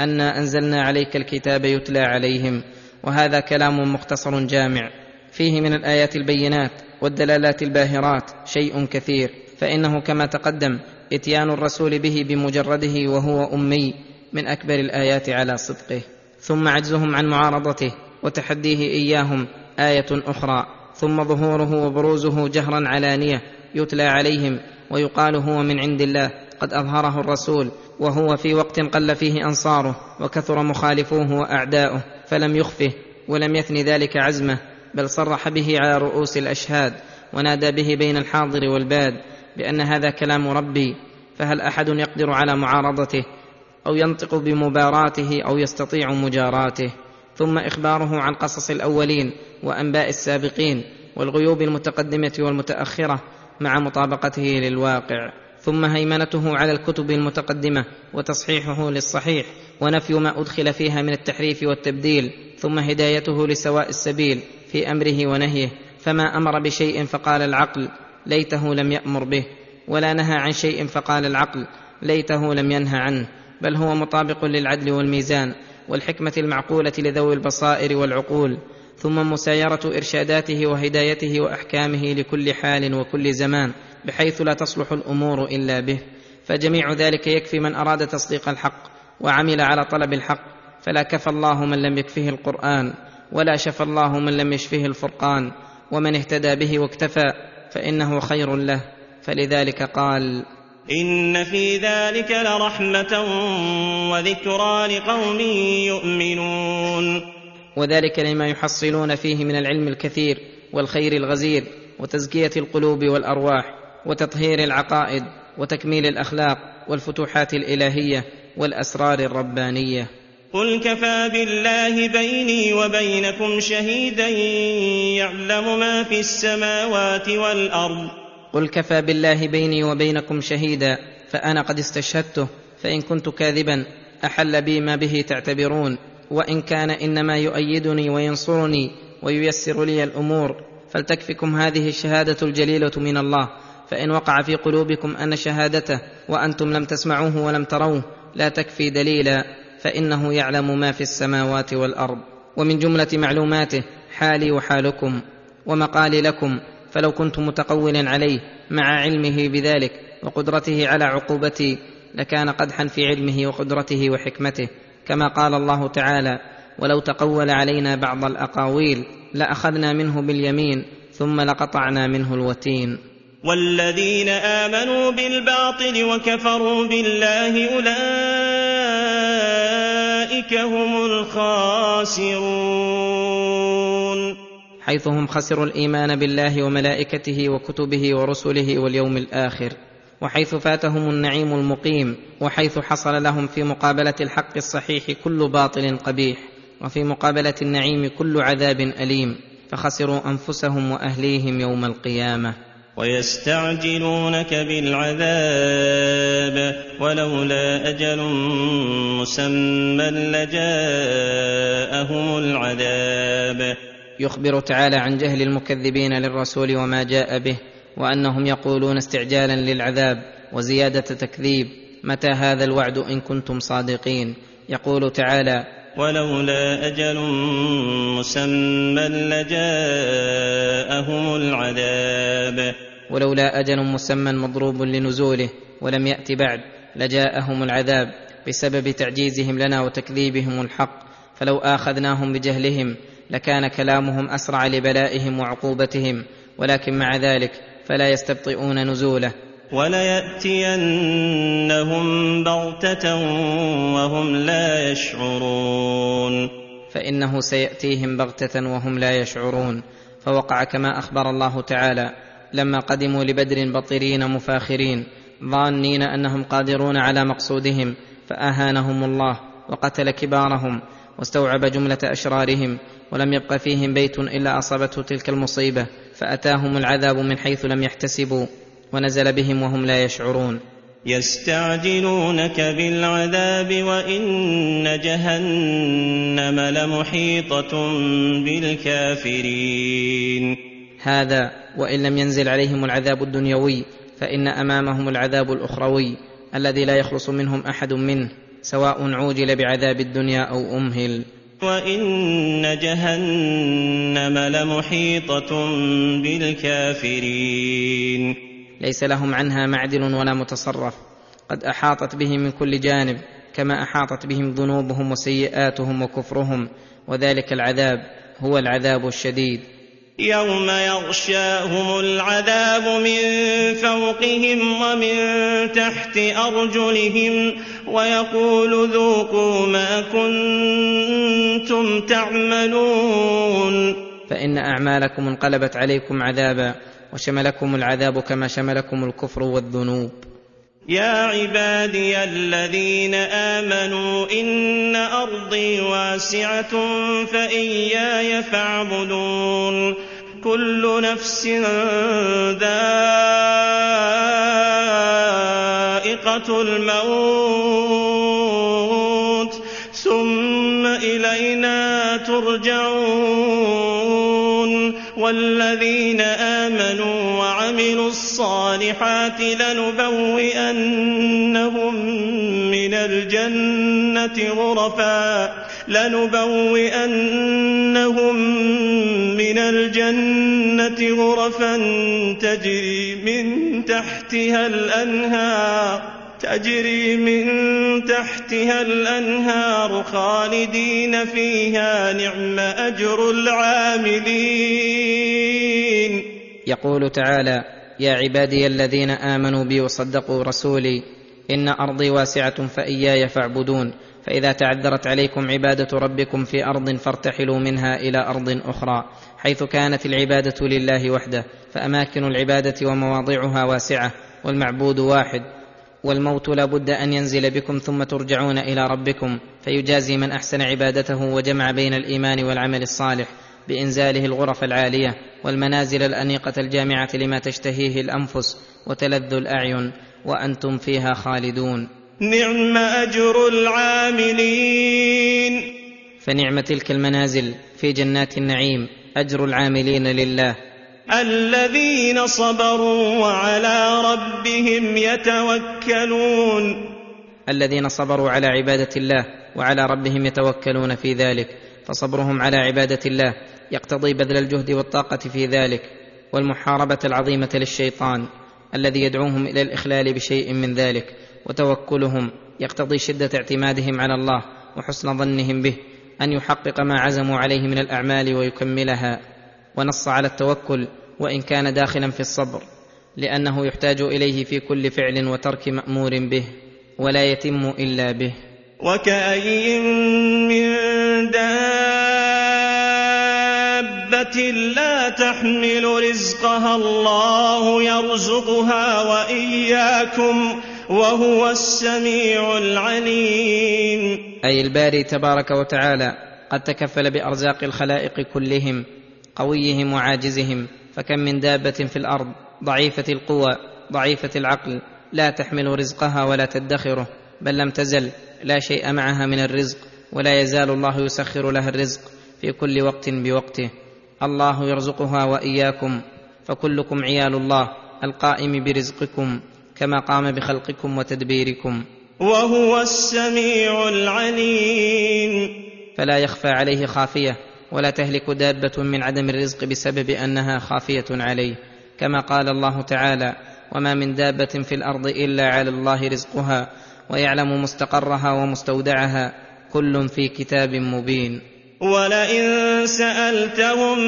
أنا أنزلنا عليك الكتاب يتلى عليهم وهذا كلام مختصر جامع فيه من الآيات البينات والدلالات الباهرات شيء كثير فإنه كما تقدم إتيان الرسول به بمجرده وهو أمي من أكبر الآيات على صدقه. ثم عجزهم عن معارضته وتحديه إياهم آية أخرى. ثم ظهوره وبروزه جهرا علانية يتلى عليهم ويقال هو من عند الله قد أظهره الرسول وهو في وقت قل فيه أنصاره وكثر مخالفوه وأعداؤه فلم يخفه ولم يثن ذلك عزمه بل صرح به على رؤوس الأشهاد ونادى به بين الحاضر والباد بأن هذا كلام ربي فهل أحد يقدر على معارضته أو ينطق بمباراته أو يستطيع مجاراته؟ ثم إخباره عن قصص الأولين وأنباء السابقين والغيوب المتقدمة والمتأخرة مع مطابقته للواقع. ثم هيمنته على الكتب المتقدمة وتصحيحه للصحيح ونفي ما أدخل فيها من التحريف والتبديل ثم هدايته لسواء السبيل في أمره ونهيه. فما أمر بشيء فقال العقل ليته لم يأمر به ولا نهى عن شيء فقال العقل ليته لم ينه عنه بل هو مطابق للعدل والميزان والحكمة المعقولة لذوي البصائر والعقول ثم مسايرة إرشاداته وهدايته وأحكامه لكل حال وكل زمان بحيث لا تصلح الأمور إلا به. فجميع ذلك يكفي من أراد تصديق الحق وعمل على طلب الحق فلا كفى الله من لم يكفه القرآن ولا شفى الله من لم يشفه الفرقان ومن اهتدى به واكتفى فإنه خير له. فلذلك قال إن في ذلك لرحمة وذكرى لقوم يؤمنون. وذلك لما يحصلون فيه من العلم الكثير والخير الغزير وتزكية القلوب والأرواح وتطهير العقائد وتكميل الأخلاق والفتوحات الإلهية والأسرار الربانية. قل كفى بالله بيني وبينكم شهيدا يعلم ما في السماوات والارض. قل كفى بالله بيني وبينكم شهيدا فانا قد استشهدته فان كنت كاذبا احل بي ما به تعتبرون. وان كان انما يؤيدني وينصرني وييسر لي الأمور. فلتكفكم هذه الشهاده الجليله من الله. فان وقع في قلوبكم ان شهادته وأنتم لم تسمعوه ولم تروه. لا تكفي دليلا. فإنه يعلم ما في السماوات والأرض ومن جملة معلوماته حالي وحالكم ومقالي لكم فلو كنت متقولا عليه مع علمه بذلك وقدرته على عقوبتي لكان قدحا في علمه وقدرته وحكمته كما قال الله تعالى ولو تقول علينا بعض الأقاويل لأخذنا منه باليمين ثم لقطعنا منه الوتين والذين آمنوا بالباطل وكفروا بالله أولئك هم الخاسرون حيث هم خسروا الإيمان بالله وملائكته وكتبه ورسله واليوم الآخر وحيث فاتهم النعيم المقيم وحيث حصل لهم في مقابلة الحق الصحيح كل باطل قبيح وفي مقابلة النعيم كل عذاب أليم فخسروا أنفسهم وأهليهم يوم القيامة. ويستعجلونك بالعذاب ولولا أجل مسمى لجاءهم العذاب. يخبر تعالى عن جهل المكذبين للرسول وما جاء به وأنهم يقولون استعجالا للعذاب وزيادة تكذيب. متى هذا الوعد إن كنتم صادقين؟ يقول تعالى ولولا أجل مسمى لجاءهم العذاب. ولولا أجل مسمى مضروب لنزوله ولم يأت بعد لجاءهم العذاب بسبب تعجيزهم لنا وتكذيبهم الحق. فلو آخذناهم بجهلهم لكان كلامهم أسرع لبلائهم وعقوبتهم ولكن مع ذلك فلا يستبطئون نزوله. وليأتينهم بغتة وهم لا يشعرون. فإنه سيأتيهم بغتة وهم لا يشعرون. فوقع كما أخبر الله تعالى لما قدموا لبدر بطرين مفاخرين ظانين أنهم قادرون على مقصودهم فأهانهم الله وقتل كبارهم واستوعب جملة أشرارهم ولم يبق فيهم بيت إلا أصابته تلك المصيبة فأتاهم العذاب من حيث لم يحتسبوا. ونزل بهم وهم لا يشعرون. يستعجلونك بالعذاب وإن جهنم لمحيطة بالكافرين. هذا وإن لم ينزل عليهم العذاب الدنيوي فإن أمامهم العذاب الأخروي الذي لا يخلص منهم أحد منه سواء عوجل بعذاب الدنيا أو أمهل. وإن جهنم لمحيطة بالكافرين. ليس لهم عنها معدل ولا متصرف. قد أحاطت بهم من كل جانب كما أحاطت بهم ذنوبهم وسيئاتهم وكفرهم. وذلك العذاب هو العذاب الشديد. يوم يغشاهم العذاب من فوقهم ومن تحت أرجلهم ويقول ذوقوا ما كنتم تعملون. فإن أعمالكم انقلبت عليكم عذابا. وشملكم العذاب كما شملكم الكفر والذنوب. يا عبادي الذين آمنوا إن أرضي واسعة فإياي فاعبدون. كل نفس ذائقة الموت. ثم إلينا ترجعون. والذين آمنوا وعملوا الصالحات لنبوئنهم من الجنة غرفا لنبوئنهم من الجنة غرفا تجري من تحتها الأنهار. تجري من تحتها الأنهار خالدين فيها نعم أجر العاملين. يقول تعالى يا عبادي الذين آمنوا بي وصدقوا رسولي إن أرضي واسعة فإياي فاعبدون. فإذا تعذرت عليكم عبادة ربكم في أرض فارتحلوا منها إلى أرض أخرى حيث كانت العبادة لله وحده فأماكن العبادة ومواضعها واسعة والمعبود واحد. والموت لا بد أن ينزل بكم ثم ترجعون إلى ربكم فيجازي من أحسن عبادته وجمع بين الإيمان والعمل الصالح بإنزاله الغرف العالية والمنازل الأنيقة الجامعة لما تشتهيه الأنفس وتلذ الأعين وأنتم فيها خالدون. نعم أجر العاملين. فنعم تلك المنازل في جنات النعيم أجر العاملين لله. الذين صبروا وعلى ربهم يتوكلون. الذين صبروا على عبادة الله وعلى ربهم يتوكلون في ذلك فصبرهم على عبادة الله يقتضي بذل الجهد والطاقة في ذلك والمحاربة العظيمة للشيطان الذي يدعوهم إلى الإخلال بشيء من ذلك وتوكلهم يقتضي شدة اعتمادهم على الله وحسن ظنهم به أن يحقق ما عزموا عليه من الأعمال ويكملها. ونص على التوكل وإن كان داخلا في الصبر لأنه يحتاج إليه في كل فعل وترك مأمور به ولا يتم إلا به. وكاين من دابة لا تحمل رزقها الله يرزقها وإياكم وهو السميع العليم. أي الباري تبارك وتعالى قد تكفل بأرزاق الخلائق كلهم قويهم وعاجزهم فكم من دابة في الأرض ضعيفة القوى ضعيفة العقل لا تحمل رزقها ولا تدخره بل لم تزل لا شيء معها من الرزق ولا يزال الله يسخر لها الرزق في كل وقت بوقته. الله يرزقها وإياكم فكلكم عيال الله القائم برزقكم كما قام بخلقكم وتدبيركم. وهو السميع العليم. فلا يخفى عليه خافية ولا تهلك دابة من عدم الرزق بسبب أنها خافية عليه كما قال الله تعالى وما من دابة في الأرض إلا على الله رزقها ويعلم مستقرها ومستودعها كل في كتاب مبين. ولئن سألتهم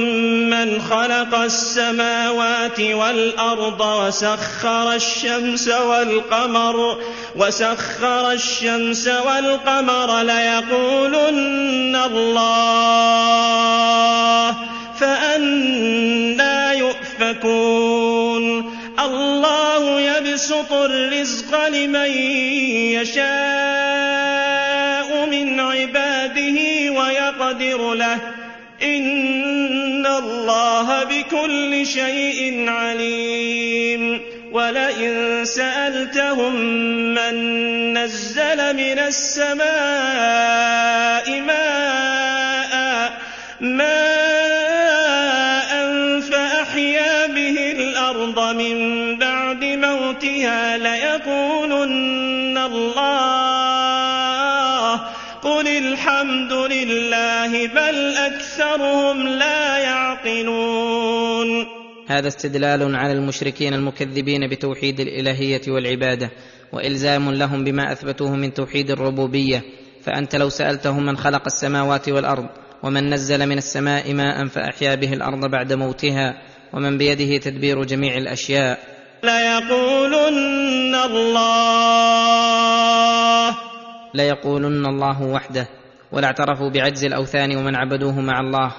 من خلق السماوات والأرض وسخر الشمس والقمر وسخر الشمس والقمر ليقولن الله فأنا يؤفكون. الله يبسط الرزق لمن يشاء. ويقدر له. إن الله بكل شيء عليم. ولئن سألتهم من نزل من السماء ماء ماء لله بل أكثرهم لا يعقلون. هذا استدلال على المشركين المكذبين بتوحيد الإلهية والعبادة وإلزام لهم بما أثبتوه من توحيد الربوبية. فأنت لو سألتهم من خلق السماوات والأرض ومن نزل من السماء ماء فأحيا به الأرض بعد موتها ومن بيده تدبير جميع الأشياء. ليقولن الله. ليقولن الله وحده. ولاعترفوا بعجز الأوثان ومن عبدوه مع الله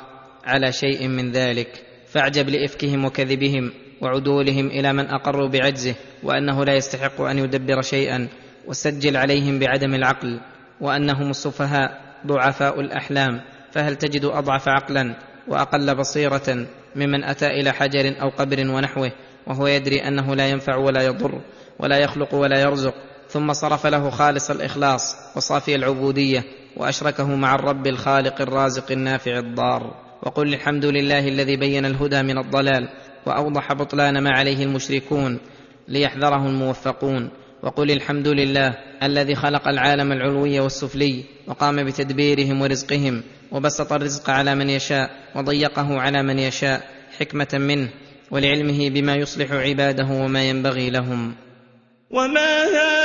على شيء من ذلك. فاعجب لإفكهم وكذبهم وعدولهم إلى من أقروا بعجزه وأنه لا يستحق أن يدبر شيئا. وسجل عليهم بعدم العقل وأنهم السفهاء ضعفاء الأحلام. فهل تجد أضعف عقلا وأقل بصيرة ممن أتى إلى حجر أو قبر ونحوه وهو يدري أنه لا ينفع ولا يضر ولا يخلق ولا يرزق؟ ثم صرف له خالص الإخلاص وصافي العبودية. وأشركه مع الرب الخالق الرازق النافع الضار. وقل الحمد لله الذي بين الهدى من الضلال وأوضح بطلان ما عليه المشركون ليحذره الموفقون. وقل الحمد لله الذي خلق العالم العلوي والسفلي وقام بتدبيرهم ورزقهم وبسط الرزق على من يشاء وضيقه على من يشاء حكمة منه ولعلمه بما يصلح عباده وما ينبغي لهم. وما هذه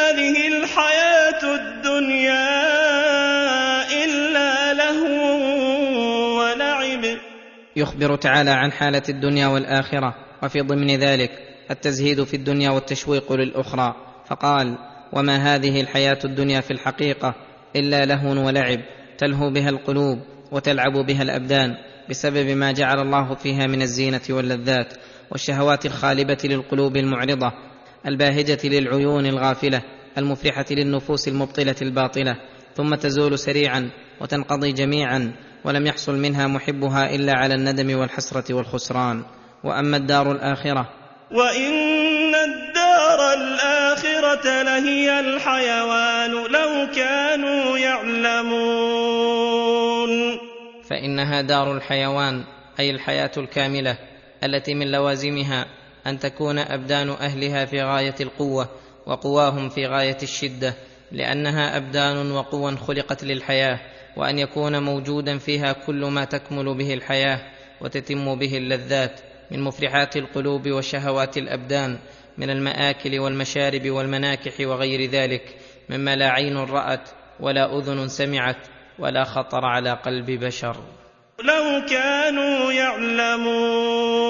يخبر تعالى عن حالة الدنيا والآخرة وفي ضمن ذلك التزهيد في الدنيا والتشويق للأخرى. فقال وما هذه الحياة الدنيا في الحقيقة إلا لهو ولعب تلهو بها القلوب وتلعب بها الأبدان بسبب ما جعل الله فيها من الزينة واللذات والشهوات الخالبة للقلوب المعرضة الباهجة للعيون الغافلة المفرحة للنفوس المبطلة الباطلة ثم تزول سريعا وتنقضي جميعا ولم يحصل منها محبها إلا على الندم والحسرة والخسران. وأما الدار الآخرة وإن الدار الآخرة لهي الحيوان لو كانوا يعلمون. فإنها دار الحيوان أي الحياة الكاملة التي من لوازمها أن تكون أبدان أهلها في غاية القوة وقواهم في غاية الشدة لأنها أبدان وقوى خلقت للحياة. وأن يكون موجودا فيها كل ما تكمل به الحياة وتتم به اللذات من مفرحات القلوب وشهوات الأبدان من المآكل والمشارب والمناكح وغير ذلك مما لا عين رأت ولا أذن سمعت ولا خطر على قلب بشر. لو كانوا يعلمون.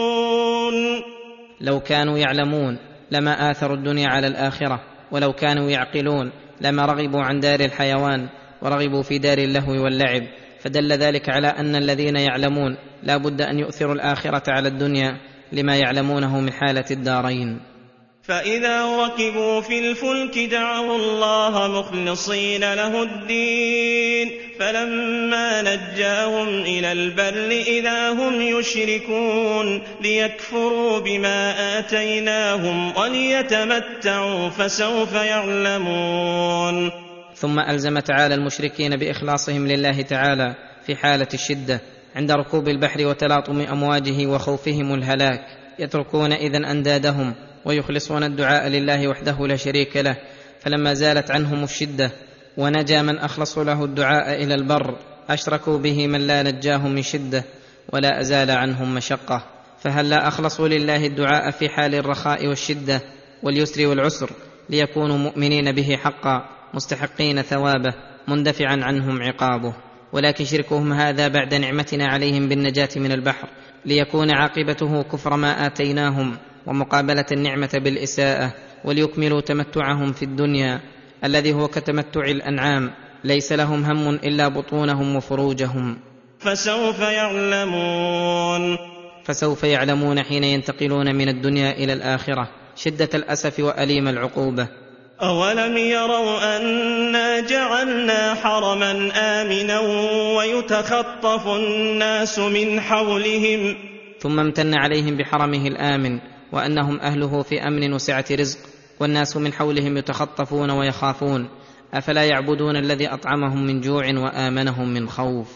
لو كانوا يعلمون لما آثروا الدنيا على الآخرة ولو كانوا يعقلون لما رغبوا عن دار الحيوان ورغبوا في دار اللهو واللعب فدل ذلك على أن الذين يعلمون لا بد أن يؤثروا الآخرة على الدنيا لما يعلمونه من حالة الدارين. فإذا ركبوا في الفلك دعوا الله مخلصين له الدين فلما نجاهم إلى البر إذا هم يشركون ليكفروا بما آتيناهم وليتمتعوا فسوف يعلمون. ثم ألزم تعالى المشركين بإخلاصهم لله تعالى في حالة الشدة عند ركوب البحر وتلاطم أمواجه وخوفهم الهلاك يتركون اذا أندادهم ويخلصون الدعاء لله وحده لا شريك له فلما زالت عنهم الشدة ونجا من أخلصوا له الدعاء إلى البر أشركوا به من لا نجاهم من شدة ولا أزال عنهم مشقة فهلا اخلصوا لله الدعاء في حال الرخاء والشدة واليسر والعسر ليكونوا مؤمنين به حقا؟ مستحقين ثوابه مندفعا عنهم عقابه. ولكن شركهم هذا بعد نعمتنا عليهم بالنجاة من البحر ليكون عاقبته كفر ما آتيناهم ومقابلة النعمة بالإساءة وليكملوا تمتعهم في الدنيا. الذي هو كتمتع الأنعام ليس لهم هم إلا بطونهم وفروجهم. فسوف يعلمون. فسوف يعلمون حين ينتقلون من الدنيا إلى الآخرة. شدة الأسف وأليم العقوبة. أولم يروا أنا جعلنا حرما آمنا ويتخطف الناس من حولهم ثم امتن عليهم بحرمه الامن وانهم اهله في امن وسعه رزق والناس من حولهم يتخطفون ويخافون افلا يعبدون الذي اطعمهم من جوع وامنهم من خوف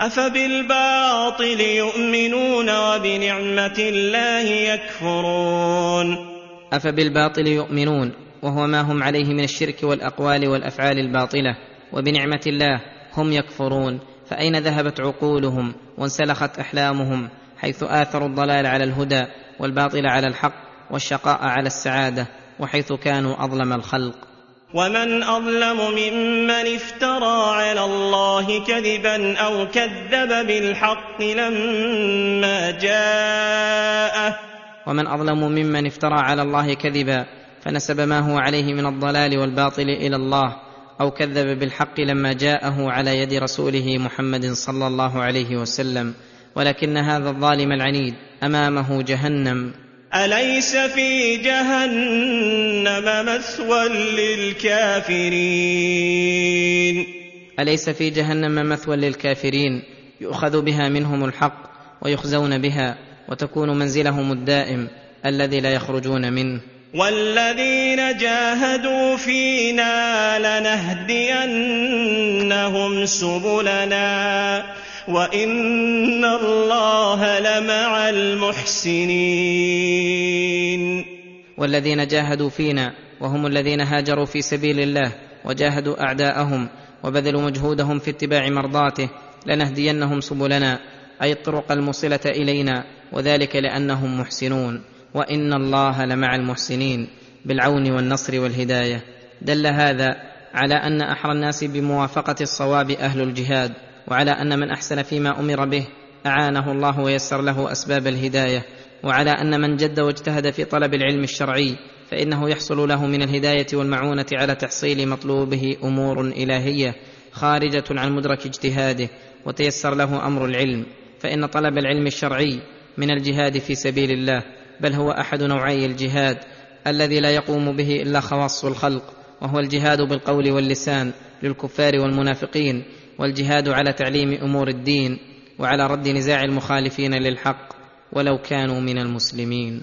أفبالباطل يؤمنون وبنعمة الله يكفرون افبالباطل يؤمنون وهو ما هم عليه من الشرك والأقوال والأفعال الباطلة وبنعمة الله هم يكفرون. فأين ذهبت عقولهم؟ وانسلخت أحلامهم حيث آثروا الضلال على الهدى والباطل على الحق والشقاء على السعادة وحيث كانوا أظلم الخلق. ومن أظلم ممن افترى على الله كذبا أو كذب بالحق لما جاءه. ومن أظلم ممن افترى على الله كذبا فنسب ما هو عليه من الضلال والباطل إلى الله أو كذب بالحق لما جاءه على يد رسوله محمد صلى الله عليه وسلم. ولكن هذا الظالم العنيد أمامه جهنم. أليس في جهنم مثوى للكافرين؟ أليس في جهنم مثوى للكافرين؟ يؤخذ بها منهم الحق ويخزون بها وتكون منزلهم الدائم الذي لا يخرجون منه. والذين جاهدوا فينا لنهدينهم سبلنا وإن الله لمع المحسنين. والذين جاهدوا فينا وهم الذين هاجروا في سبيل الله وجاهدوا أعداءهم وبذلوا مجهودهم في اتباع مرضاته لنهدينهم سبلنا أي الطرق الموصلة إلينا وذلك لأنهم محسنون. وإن الله لمع المحسنين بالعون والنصر والهداية. دل هذا على أن أحرى الناس بموافقة الصواب أهل الجهاد وعلى أن من أحسن فيما أمر به أعانه الله ويسر له أسباب الهداية وعلى أن من جد واجتهد في طلب العلم الشرعي فإنه يحصل له من الهداية والمعونة على تحصيل مطلوبه أمور إلهية خارجة عن مدرك اجتهاده وتيسر له أمر العلم. فإن طلب العلم الشرعي من الجهاد في سبيل الله بل هو أحد نوعي الجهاد الذي لا يقوم به إلا خواص الخلق وهو الجهاد بالقول واللسان للكفار والمنافقين والجهاد على تعليم أمور الدين وعلى رد نزاع المخالفين للحق ولو كانوا من المسلمين.